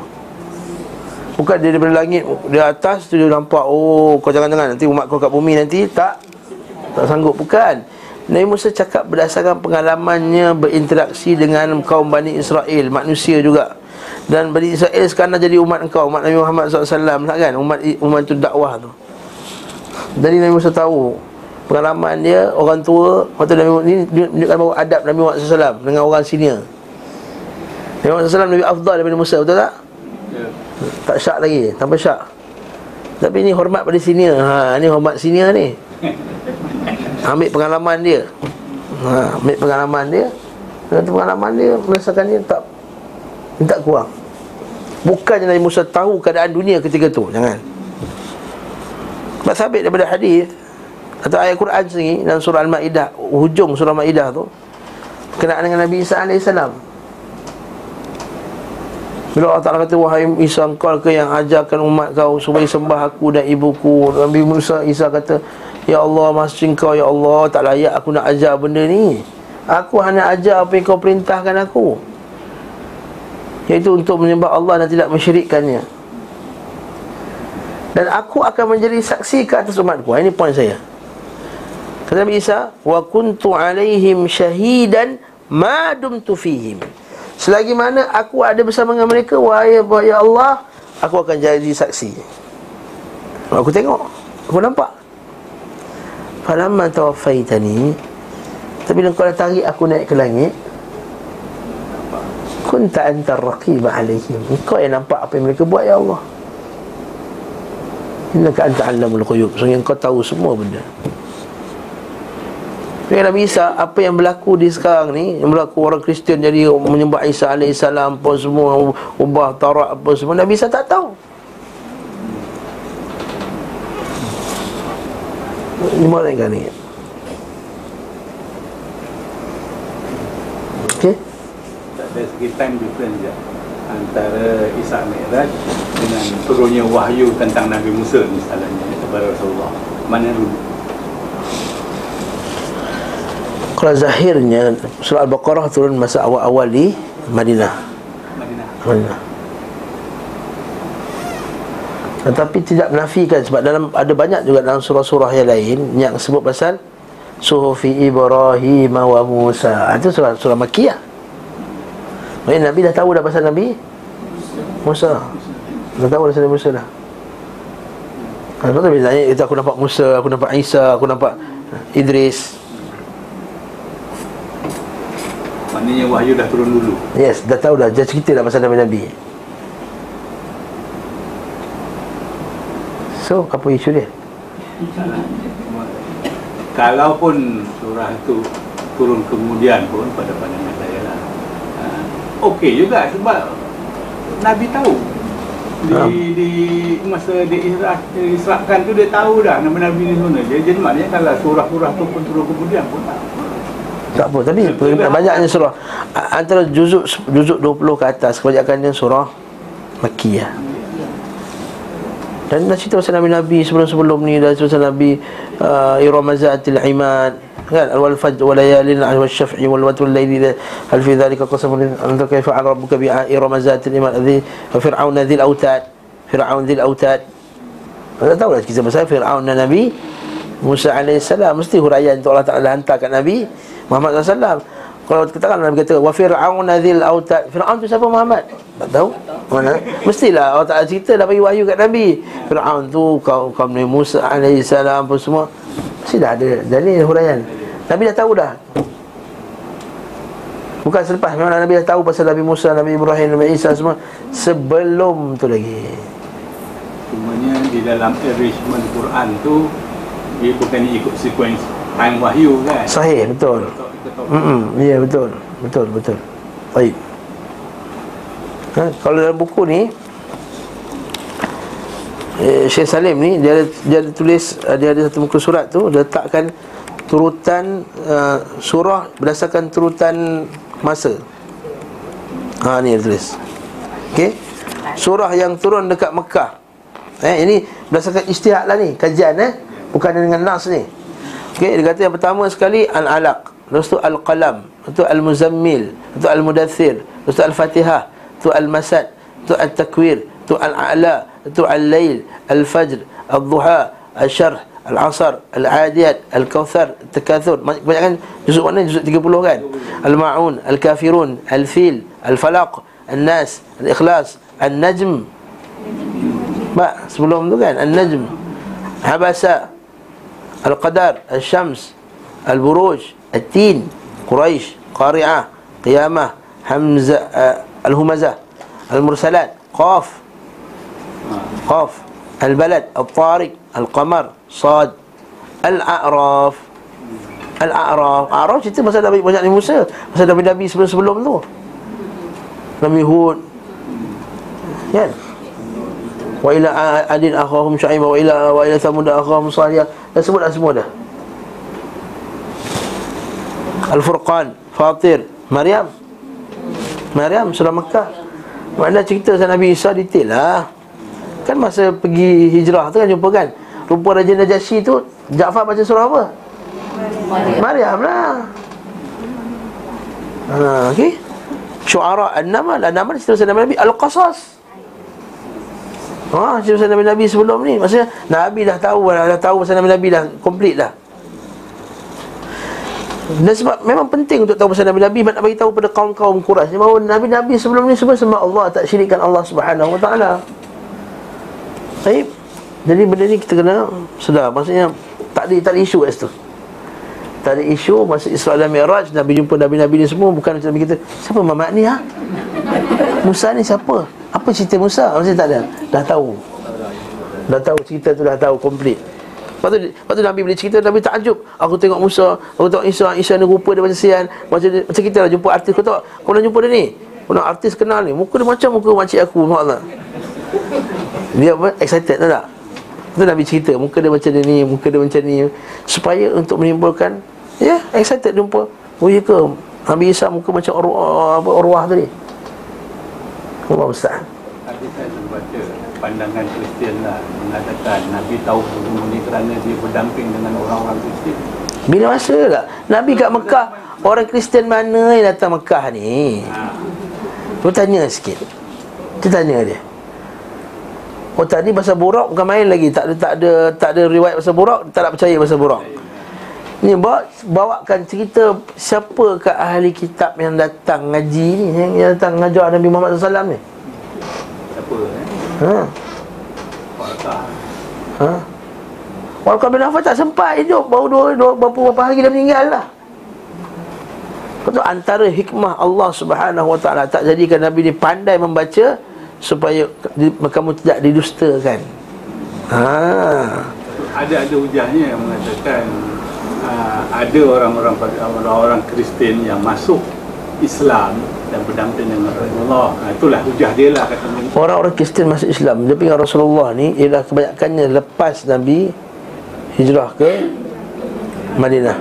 Bukan dia daripada langit Dia atas tu dia nampak Oh kau jangan-jangan Nanti umat kau kat bumi nanti Tak Tak sanggup. Bukan. Nabi Musa cakap berdasarkan pengalamannya Berinteraksi dengan kaum Bani Israel Manusia juga. Dan Bani Israel sekarang jadi umat engkau Umat Nabi Muhammad SAW lah kan? Umat, umat tu dakwah tu. Jadi Nabi Musa tahu Pengalaman dia Orang tua Waktu Nabi Muhammad ni dia Menunjukkan bahawa adab Nabi Muhammad SAW Dengan orang senior. Nabi Muhammad SAW Nabi Afdal daripada Musa Betul tak? Ya. Tak syak lagi Tanpa syak. Tapi ni hormat pada senior. Ha, Ni hormat senior ni. Ambil pengalaman dia. Ha, Ambil pengalaman dia. Tu pengalaman dia Merasakan dia tak Minta kurang. Bukannya Nabi Musa tahu keadaan dunia ketika tu Jangan. Sebab sabit daripada hadis Atau ayat Quran sendiri Dalam surah Al-Ma'idah Hujung surah Al-Ma'idah tu Berkenaan dengan Nabi Isa AS bila Allah Ta'ala kata Wahai Isa engkau ke yang ajarkan umat kau Supaya sembah aku dan ibuku? Nabi Musa Isa kata Ya Allah masih engkau Ya Allah tak layak aku nak ajar benda ni. Aku hanya ajar apa yang kau perintahkan aku. Iaitu untuk menyembah Allah dan tidak mensyirikkannya. Dan aku akan menjadi saksi ke atas umatku. Ini poin saya. Kata Nabi Isa Wa kuntu alaihim syahidan Ma dumtu fihim Selagi mana aku ada bersama dengan mereka Wahai ya Allah Aku akan jadi saksi. Aku tengok Aku nampak. Falamma tawaffaitani Tapi bila kau tarik aku naik ke langit. Kunta antar raqib alaihim Engkau yang nampak apa yang mereka buat ya Allah. Innaka anta alamul quyub Sungguh kau tahu semua benda dengan Nabi Isa Apa yang berlaku di sekarang ni Yang berlaku orang Kristian Jadi menyembah Isa AS Apa semua Ubah tarak apa semua Nabi Isa tak tahu Ini mana yang ni Okay Tak ada segi time difference je antara Isra Mi'raj dengan turunnya wahyu tentang Nabi Musa misalnya kepada Rasulullah. Mana dulu? Kalau zahirnya Surah Al-Baqarah turun masa awal-awal di Madinah. Madinah. Madinah Tetapi tidak menafikan Sebab dalam ada banyak juga dalam surah-surah yang lain Yang sebut pasal Suhufi Ibrahim wa Musa. Itu surah, surah Makiyah Maksudnya Nabi dah tahu dah pasal Nabi Musa. Dah tahu dah pasal Musa dah. Sebab tu bila itu aku nampak Musa, aku nampak Isa, aku nampak Idris Maknanya wahyu dah turun dulu. Yes, dah tahu dah, dah cerita dah pasal Nabi-Nabi So, apa isu dia? Kalaupun surah itu turun kemudian pun pada pandangan saya lah. Ha, Okey juga sebab Nabi tahu di Ha. di masa dia isra, israkan tu dia tahu dah nama Nabi ni mana. Dia jadi maknanya kalau surah-surah tu pun turun kemudian pun tak. Tak apa, tapi banyaknya surah. Antara juzuk juzuk 20 ke atas Kebanyakannya surah Makiyah Dan dah cerita pasal Nabi-Nabi sebelum-sebelum ni Dah cerita pasal Nabi uh, Iramazatil Imad. Kan? Wal fajr wal layalin wal syaf'i wal watr wal layli. Hal fi dhalika qasamun anta kayfa an rabbuka bi iramazatil imad adhi wa fir'aun dhil autad fir'aun dhil autad Anda tahu lah kisah pasal Fir'aun dan Nabi Musa AS Mesti huraian untuk Allah Ta'ala hantar kat Nabi Muhammad SAW Kalau katakan Nabi kata Wa Fir'aun nazil autad Fir'aun tu siapa Muhammad? Tak tahu. Mana? Mestilah Allah Ta'ala cerita dah bagi wahyu kat Nabi. Fir'aun tu kaum kaum Nabi Musa AS apa semua Mesti dah ada dalil huraian. Nabi dah tahu dah. Bukan selepas Memang Nabi dah tahu pasal Nabi Musa, Nabi Ibrahim, Nabi Isa semua. Sebelum tu lagi. Cumanya di dalam arrangement Quran tu dia bukan ikut sequence time wahyu kan. Sahih, betul Hmm, ya betul. Betul, betul. Baik. Ha, kalau dalam buku ni eh, Syekh Salim ni dia ada, dia ada tulis uh, dia ada satu muka surat tu dia letakkan turutan uh, surah berdasarkan turutan masa. Ha ni dia tulis. Okey. Surah yang turun dekat Mekah. Eh ini berdasarkan ijtihad lah ni, kajian eh. Bukan dengan nas ni. Okey, dia kata yang pertama sekali Al-Alaq, lepas tu Al-Qalam, lepas tu Al-Muzammil, lepas tu Al-Mudaththir, lepas tu Al-Fatihah, lepas tu Al-Masad, lepas tu Al-Takwir, lepas tu Al-A'la, lepas tu Al-Lail, Al-Fajr, Al-Duha, Al-Syarh, Al-Asar, Al-Adiyat, Al-Kawthar, Al-Takathur. Banyak kan? Juzuk mana? Juzuk 30 kan? Al-Ma'un, Al-Kafirun, Al-Fil, Al-Falaq, Al-Nas, Al-Ikhlas, Al-Najm Mak, sebelum tu kan? Al-Najm Habasa Al-Qadar Al-Syams Al-Buruj Al-Tin Quraisy Qari'ah Qiyamah Hamzah uh, Al-Humazah Al-Mursalat Qaf Qaf Al-Balad Al-Tariq Al-Qamar Sad Al-A'raf Al-A'raf A'raf cerita pasal Nabi, pasal Nabi Musa Pasal Nabi-Nabi sebelum-sebelum tu Nabi Hud Kan Wa ila adin akhahum syu'aib wa ila wa ila thamud akhahum salih. Dah sebut dah semua dah. Al-Furqan, Fatir, Maryam. Maryam surah Mekah. Mana cerita pasal Nabi Isa detail lah. Kan masa pergi hijrah tu kan jumpa kan. Rupa Raja Najasyi tu Ja'far baca surah apa? Maryam lah. Ha, okey. Syuara An-Naml, An-Naml cerita Nabi Al-Qasas. Ha, cerita pasal Nabi-Nabi sebelum ni. Maksudnya Nabi dah tahu dah, dah tahu pasal Nabi-Nabi dah Komplit dah. Dan sebab memang penting untuk tahu pasal Nabi-Nabi Nak bagi tahu pada kaum-kaum Quraisy. Bahawa Nabi-Nabi sebelum ni semua Sebab Allah tak syirikkan Allah subhanahu wa ta'ala. Baik. Jadi benda ni kita kena Sedar. Maksudnya Tak ada, tak ada isu kat situ tak ada isu Masa Isra dan Mi'raj Nabi jumpa Nabi-Nabi ni semua Bukan macam Nabi kita Siapa Mamat ni ha? Musa ni siapa? Apa cerita Musa? Maksudnya tak ada Dah tahu Dah tahu cerita tu dah tahu Komplit Lepas tu, lepas tu Nabi boleh cerita Nabi takjub Aku tengok Musa Aku tengok Isa Isa ni rupa dia macam sian Macam, macam kita lah jumpa artis Kau tahu Kau nak jumpa dia ni Kau nak artis kenal ni Muka dia macam muka makcik aku Allah Dia apa? Excited tak tak? Itu Nabi cerita. Muka dia macam ni Muka dia macam ni. Supaya untuk menimbulkan Ya yeah, excited jumpa. Oh ya ke? Nabi Isa muka macam arwah, apa, arwah tadi? Allah Ustaz Tadi saya pandangan Kristian lah. Mengatakan Nabi tahu semua ni kerana dia berdamping dengan orang-orang Kristian. Bila masa tak? Nabi kat Mekah Orang Kristian mana yang datang Mekah ni? Tu tanya sikit. Tu tanya dia Oh tadi pasal burak bukan main lagi. Tak ada tak ada tak ada riwayat pasal burak Tak nak percaya pasal burak Ni bawa, bawakan cerita Siapa ke ahli kitab yang datang ngaji ni Yang, yang datang ngajar Nabi Muhammad SAW ni. Siapa eh? Ha. Ha? Warqah bin Affan tak sempat hidup. Baru dua, dua, berapa, berapa hari dah meninggal lah. Itu antara hikmah Allah subhanahu wa ta'ala Tak jadikan Nabi ni pandai membaca Supaya di- kamu tidak didustakan Ha Ada ada hujahnya yang mengatakan uh, ada orang-orang orang-orang Kristian yang masuk Islam dan berdamping dengan Rasulullah. Uh, itulah hujah dia lah kata. Orang-orang Kristian masuk Islam Dia dengan Rasulullah ni Ialah kebanyakannya lepas Nabi Hijrah ke Madinah.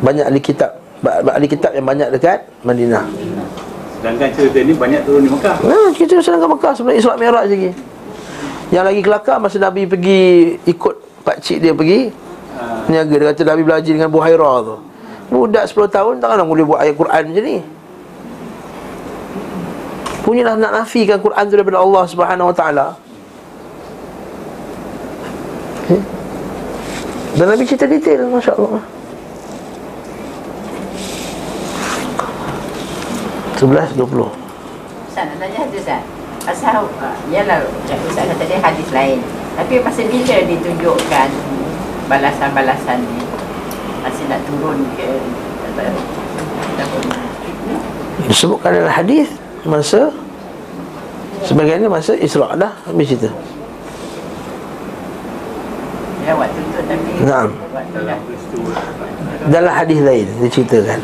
Banyak ahli kitab Ahli kitab yang banyak dekat Madinah Sedangkan cerita ni banyak turun di Mekah. Nah, kita sedang ke Mekah sebelum Isra Mi'raj lagi. Yang lagi kelakar masa Nabi pergi ikut pak cik dia pergi Uh, niaga dia kata Nabi belajar dengan Buhaira tu. Budak 10 tahun takkan boleh buat ayat Quran macam ni. Punyalah nak nafikan Quran tu daripada Allah Subhanahu Wa Taala. okay. Dan Nabi cerita detail Masya Allah Sebelas dua puluh. Ustaz nak tanya hadis Ustaz? Asal Yalah Cik Ustaz kata dia hadis lain. Tapi masa bila ditunjukkan Balasan-balasan ni? Masih nak turun ke? Atau Disebutkan dalam hadis Masa Sebagainya masa Isra' dah Habis cerita. Ya waktu tu tapi Naam. Waktu Dalam hadis lain Diceritakan.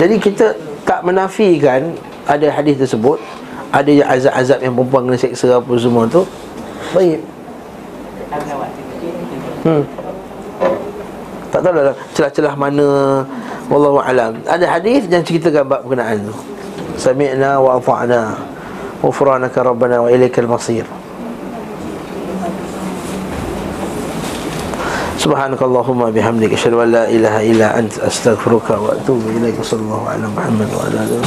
Jadi kita Tak menafikan Ada hadis tersebut Ada yang azab-azab yang perempuan kena seksa Apa semua tu Baik Hmm. Tak tahu lah celah-celah mana Wallahu alam. Ada hadis yang ceritakan bab berkenaan tu. Sami'na wa ata'na. Ghufranaka rabbana wa ilaikal masir. Subhanakallahumma bihamdika. Asyhadu an la ilaha illa anta astaghfiruka wa atubu ilaika sallallahu ala Muhammad wa ala alihi